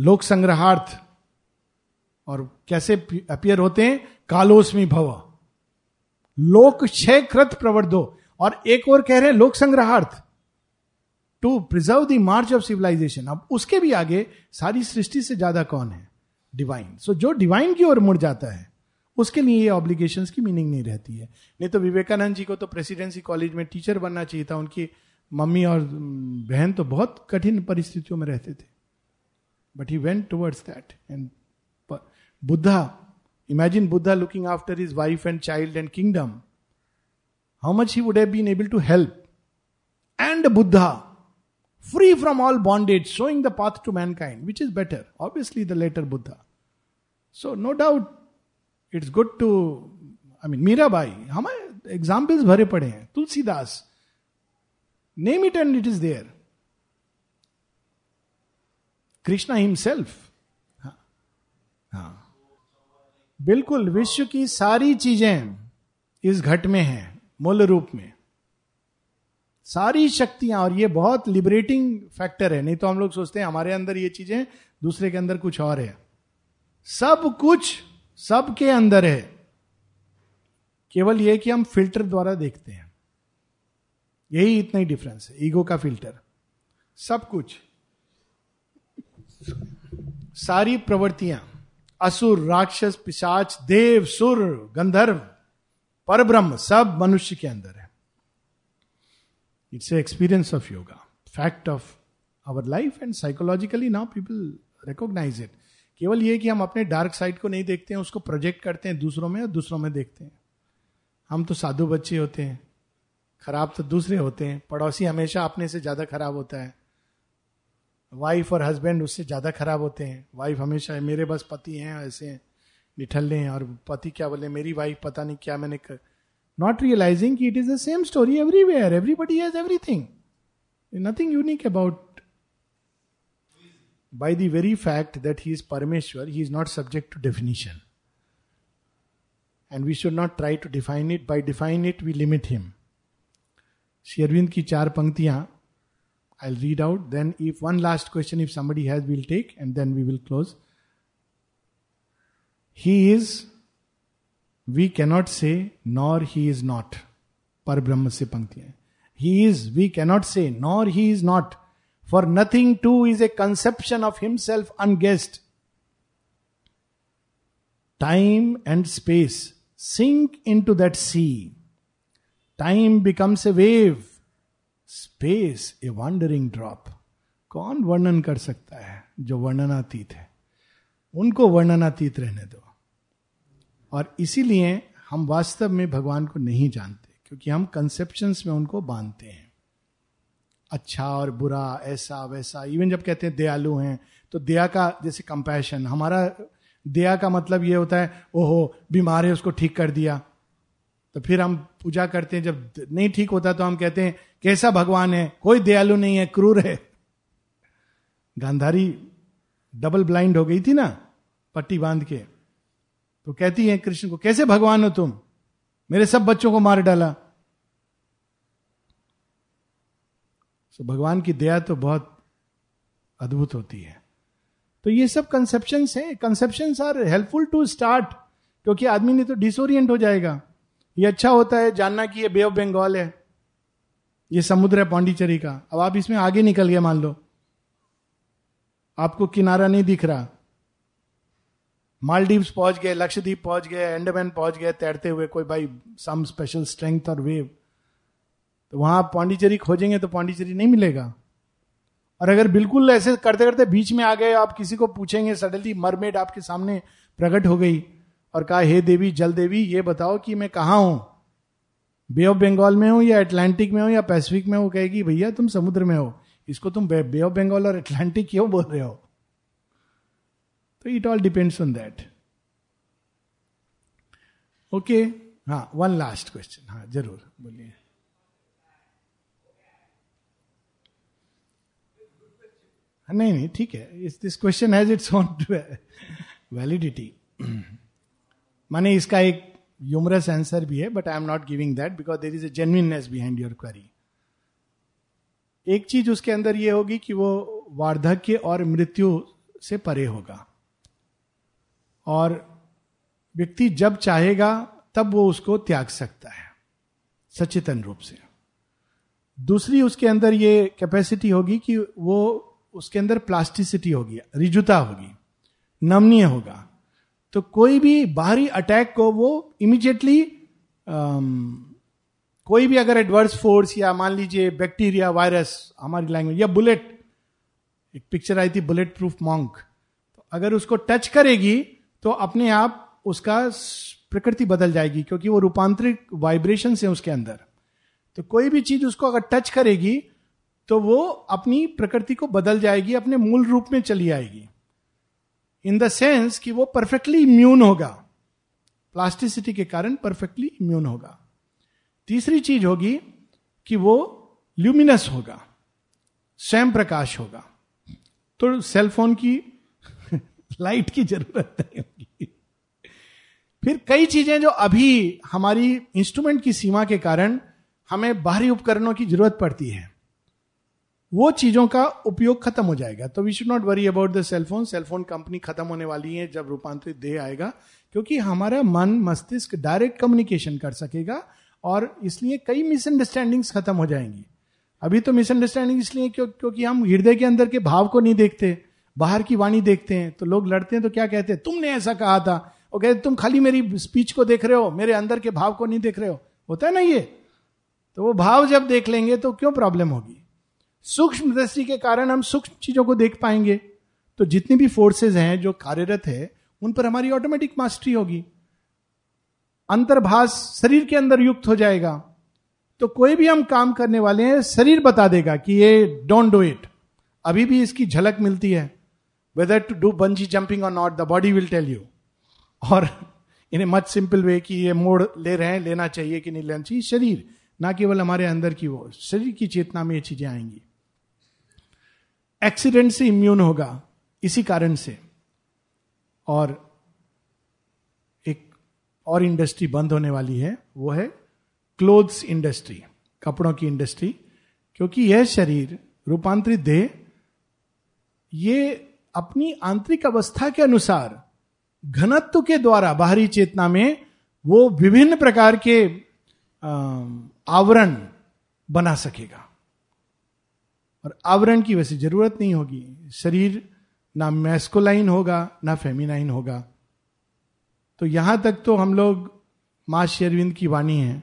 लोक संग्रहार्थ, और कैसे अपियर होते हैं? कालोस्मी भव। लोक क्षय कृत प्रवर्धो। और एक और कह रहे हैं लोक संग्रहार्थ to preserve the march of civilisation अब उसके भी आगे सारी सृष्टि से ज़्यादा कौन है? डिवाइन सो so, जो डिवाइन की ओर मुड़ जाता है उसके लिए ये ऑब्लिगेशन की मीनिंग नहीं रहती है। नहीं तो विवेकानंद जी को तो प्रेसिडेंसी कॉलेज में टीचर बनना चाहिए था। उनकी मम्मी और बहन तो बहुत कठिन परिस्थितियों में रहते थे। But he went towards that end Buddha imagine Buddha looking after his wife and child and kingdom how much he would have been able to help. And Buddha, free from all bondage, showing the path to mankind, which is better. Obviously, the later Buddha. So, no doubt, it's good to, I mean, Mirabai हमारे examples भरे पड़े हैं Tulsidas name it and it is there Krishna himself हाँ हाँ बिल्कुल विश्व की सारी चीज़ें इस घट में हैं मूल रूप में। सारी शक्तियाँ, और ये बहुत लिबरेटिंग फैक्टर है। नहीं तो हम लोग सोचते हैं, हमारे अंदर ये चीज़ें, दूसरे के अंदर कुछ और है। सब कुछ सबके अंदर है। केवल यह कि हम फ़िल्टर द्वारा देखते हैं। यही इतना ही डिफरेंस है। ईगो का फ़िल्टर सब कुछ। सारी प्रवृत्तियाँ। असुर, राक्षस, पिशाच, देव, सुर, गंधर्व। पर ब्रह्म सब मनुष्य के अंदर है। It's experience of yoga fact of our life and psychologically now people recognise it केवल ये कि हम अपने डार्क साइड को नहीं देखते हैं, उसको प्रोजेक्ट करते हैं दूसरों में और दूसरों में देखते हैं। हम तो साधु बच्चे होते हैं, खराब तो दूसरे होते हैं, पड़ोसी हमेशा अपने से ज़्यादा खराब होता है। वाइफ और हस्बैंड उससे ज़्यादा खराब होते हैं वाइफ हमेशा है, मेरे बस पति हैं, ऐसे हैं। निठल्ले हैं और पति क्या बोले मेरी वाइफ पता नहीं क्या मैंने not realising it is the same story everywhere everybody has everything nothing unique about by the very fact that he is Parameshwar, he is not subject to definition. And we should not try to define it. By define it, we limit him. Sri Aurobindo की चार पंक्तियाँ I read out then if one last question if somebody has will take and then we will close he is we cannot say nor he is not पर ब्रह्म से पंक्तियाँ he is we cannot say nor he is not for nothing to is a conception of himself against time and space sink into that sea time becomes a wave space a wandering drop कौन वर्णन कर सकता है जो वर्णनातीत है? उनको वर्णनातीत रहने दो। और इसीलिए हम वास्तव में भगवान को नहीं जानते, क्योंकि हम कंसेप्शन में उनको बांधते हैं। अच्छा और बुरा, ऐसा, वैसा इवन जब कहते हैं दयालु हैं तो दया का जैसे कंपैशन हमारा दया का मतलब ये होता है, ओहो, बीमार है, उसको ठीक कर दिया। तो फिर हम पूजा करते हैं, जब नहीं ठीक होता तो हम कहते हैं, कैसा भगवान है? कोई दयालु नहीं है, क्रूर है। गांधारी डबल ब्लाइंड हो गई थी ना, पट्टी बाँध के। तो कहती है कृष्ण को, कैसे भगवान हो तुम? मेरे सब बच्चों को मार डाला। तो भगवान की दया तो बहुत अद्भुत होती है। तो ये सब कंसेप्शन है। Conception are helpful to start क्योंकि आदमी ने तो डिसोरियंट हो जाएगा। ये अच्छा होता है, जानना कि ये बे ऑफ़ बंगाल है। ये समुद्र है पांडिचेरी का। अब आप इसमें आगे निकल गए, मान लो। आपको किनारा नहीं दिख रहा। मालदीव्स पहुँच गए, लक्षद्वीप पहुँच गए एंडमैन पहुँच गए, तैरते हुए कोई भाई सम स्पेशल स्ट्रेंथ और वेव तो वहाँ आप पांडिचेरी खोजेंगे तो पांडिचेरी नहीं मिलेगा। और अगर बिल्कुल ऐसे करते करते बीच में आ गए, आप किसी को पूछेंगे सडनली मरमेड आपके सामने प्रकट हो गई और कहा, हे देवी, जल देवी, ये बताओ कि मैं कहा हूँ? बे ऑफ़ बंगाल में हूँ या अटलांटिक में हूँ या पैसिफिक में हूँ? कहेगी, भैया, तुम समुद्र में हो। इसको तुम बे ऑफ़ बंगाल और अटलांटिक क्यों बोल रहे हो? तो it all depends on that okay हाँ वन लास्ट क्वेश्चन हाँ ज़रूर, बोलिए। नहीं नहीं, ठीक है। This question has its own validity माने इसका एक ह्यूमरस आंसर भी है but I am not giving that because there is a genuineness behind your query एक चीज़ उसके अंदर यह होगी कि वो वार्धक्य और मृत्यु से परे होगा। और व्यक्ति जब चाहेगा तब वो उसको त्याग सकता है सचेतन रूप से। दूसरी उसके अंदर ये कैपेसिटी होगी कि वो उसके अंदर प्लास्टिसिटी होगी रिजुता होगी नमनीय होगा। तो कोई भी बाहरी अटैक को वो इमीडिएटली um, कोई भी अगर एडवर्स फोर्स या मान लीजिए बैक्टीरिया वायरस हमारी लैंग्वेज या बुलेट एक पिक्चर आई थी बुलेट प्रूफ मॉन्क तो अगर उसको टच करेगी तो अपने आप उसका प्रकृति बदल जाएगी, क्योंकि वो रूपांतरिक वाइब्रेशन है उसके अंदर। तो कोई भी चीज़ उसको अगर टच करेगी तो वो अपनी प्रकृति को बदल जाएगी, अपने मूल रूप में चली आएगी। इन द सेंस कि वो परफेक्टली इम्यून होगा। प्लास्टिसिटी के कारण परफेक्टली इम्यून होगा। तीसरी चीज़ होगी कि वो ल्यूमिनस होगा। स्वयं प्रकाश होगा। तो सेलफोन की लाइट की ज़रूरत नहीं। फिर कई चीज़ें जो अभी हमारी इंस्ट्रूमेंट की सीमा के कारण हमें बाहरी उपकरणों की ज़रूरत पड़ती है वो चीज़ों का उपयोग खत्म हो जाएगा। तो we should not worry about the cellphone cellphone company खत्म होने वाली है जब रूपांतरित देह आएगा क्योंकि हमारा मन मस्तिष्क डायरेक्ट कम्युनिकेशन कर सकेगा और इसलिए कई मिसअंडरस्टैंडिंग्स खत्म हो जाएँगी। अभी तो मिसअंडरस्टैंडिंग इसलिए क्यों, क्योंकि हम हृदय के अंदर के भाव को नहीं देखते बाहर की वाणी देखते हैं तो लोग लड़ते हैं तो क्या कहते हैं? तुमने ऐसा कहा था। वो कहते, तुम खाली मेरी स्पीच को देख रहे हो, मेरे अंदर के भाव को नहीं देख रहे हो। होता है ना ये? तो वो भाव जब देख लेंगे तो क्यों प्रॉब्लम होगी? सूक्ष्म दृष्टि के कारण हम सूक्ष्म चीज़ों को देख पाएँगे। तो जितनी भी फोर्सेज हैं, जो कार्यरत है, उन पर हमारी ऑटोमेटिक मास्टरी होगी। अंतर्भाष शरीर के अंदर युक्त हो जाएगा। तो कोई भी हम काम करने वाले हैं, शरीर बता देगा कि ये डोंट डू इट अभी भी इसकी झलक मिलती है। Whether to do bungee jumping और not the body will tell you और in a much simple way कि ये मोड़ ले रहे हैं, लेना चाहिए कि नहीं लेना चाहिए। शरीर, ना केवल हमारे अंदर की वो, शरीर की चेतना में ये चीज़ें आएँगी। एक्सीडेंट से इम्यून होगा, इसी कारण से। और एक और इंडस्ट्री बंद होने वाली है, वो है क्लोथ्स इंडस्ट्री कपड़ों की इंडस्ट्री क्योंकि यह शरीर, रूपांतरित देह, ये अपनी आंतरिक अवस्था के अनुसार घनत्व के द्वारा, बाहरी चेतना में वो विभिन्न प्रकार के आवरण बना सकेगा। और आवरण की वैसे ज़रूरत नहीं होगी। शरीर ना मैस्कोलाइन होगा, ना फेमिनाइन होगा। तो यहाँ तक तो हम लोग माँ शेरविंद की वाणी है।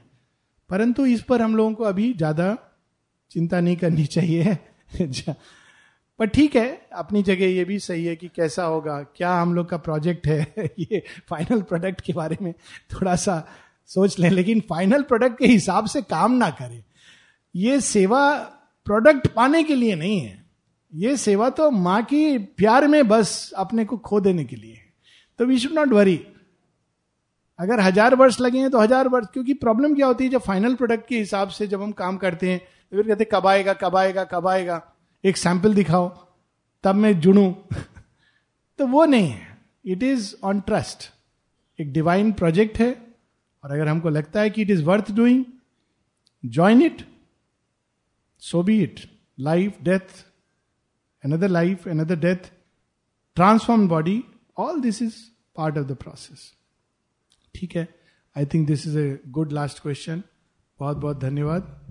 परंतु इस पर हम लोगों को अभी ज़्यादा चिंता नहीं करनी चाहिए। पर ठीक है, अपनी जगह ये भी सही है कि कैसा होगा, क्या हम लोग का प्रोजेक्ट है, ये फाइनल प्रोडक्ट के बारे में थोड़ा सा सोच लें, लेकिन फाइनल प्रोडक्ट के हिसाब से काम ना करें। ये सेवा प्रोडक्ट पाने के लिए नहीं है। ये सेवा तो माँ की प्यार में बस अपने को खो देने के लिए है। तो वी शुड नॉट वरी अगर हज़ार वर्ष लगे हैं तो हज़ार वर्ष, क्योंकि प्रॉब्लम क्या होती है जब फाइनल प्रोडक्ट के हिसाब से जब हम काम करते हैं तो फिर कहते कब आएगा कब आएगा कब आएगा? एक सैंपल दिखाओ तब मैं जुड़ू तो वो नहीं है। इट इज़ ऑन ट्रस्ट एक डिवाइन प्रोजेक्ट है और अगर हमको लगता है कि it is worth doing join it so be it life death another life, another death, transformed body, all this is part of the process. ठीक है? I think this is a good last question बहुत बहुत धन्यवाद।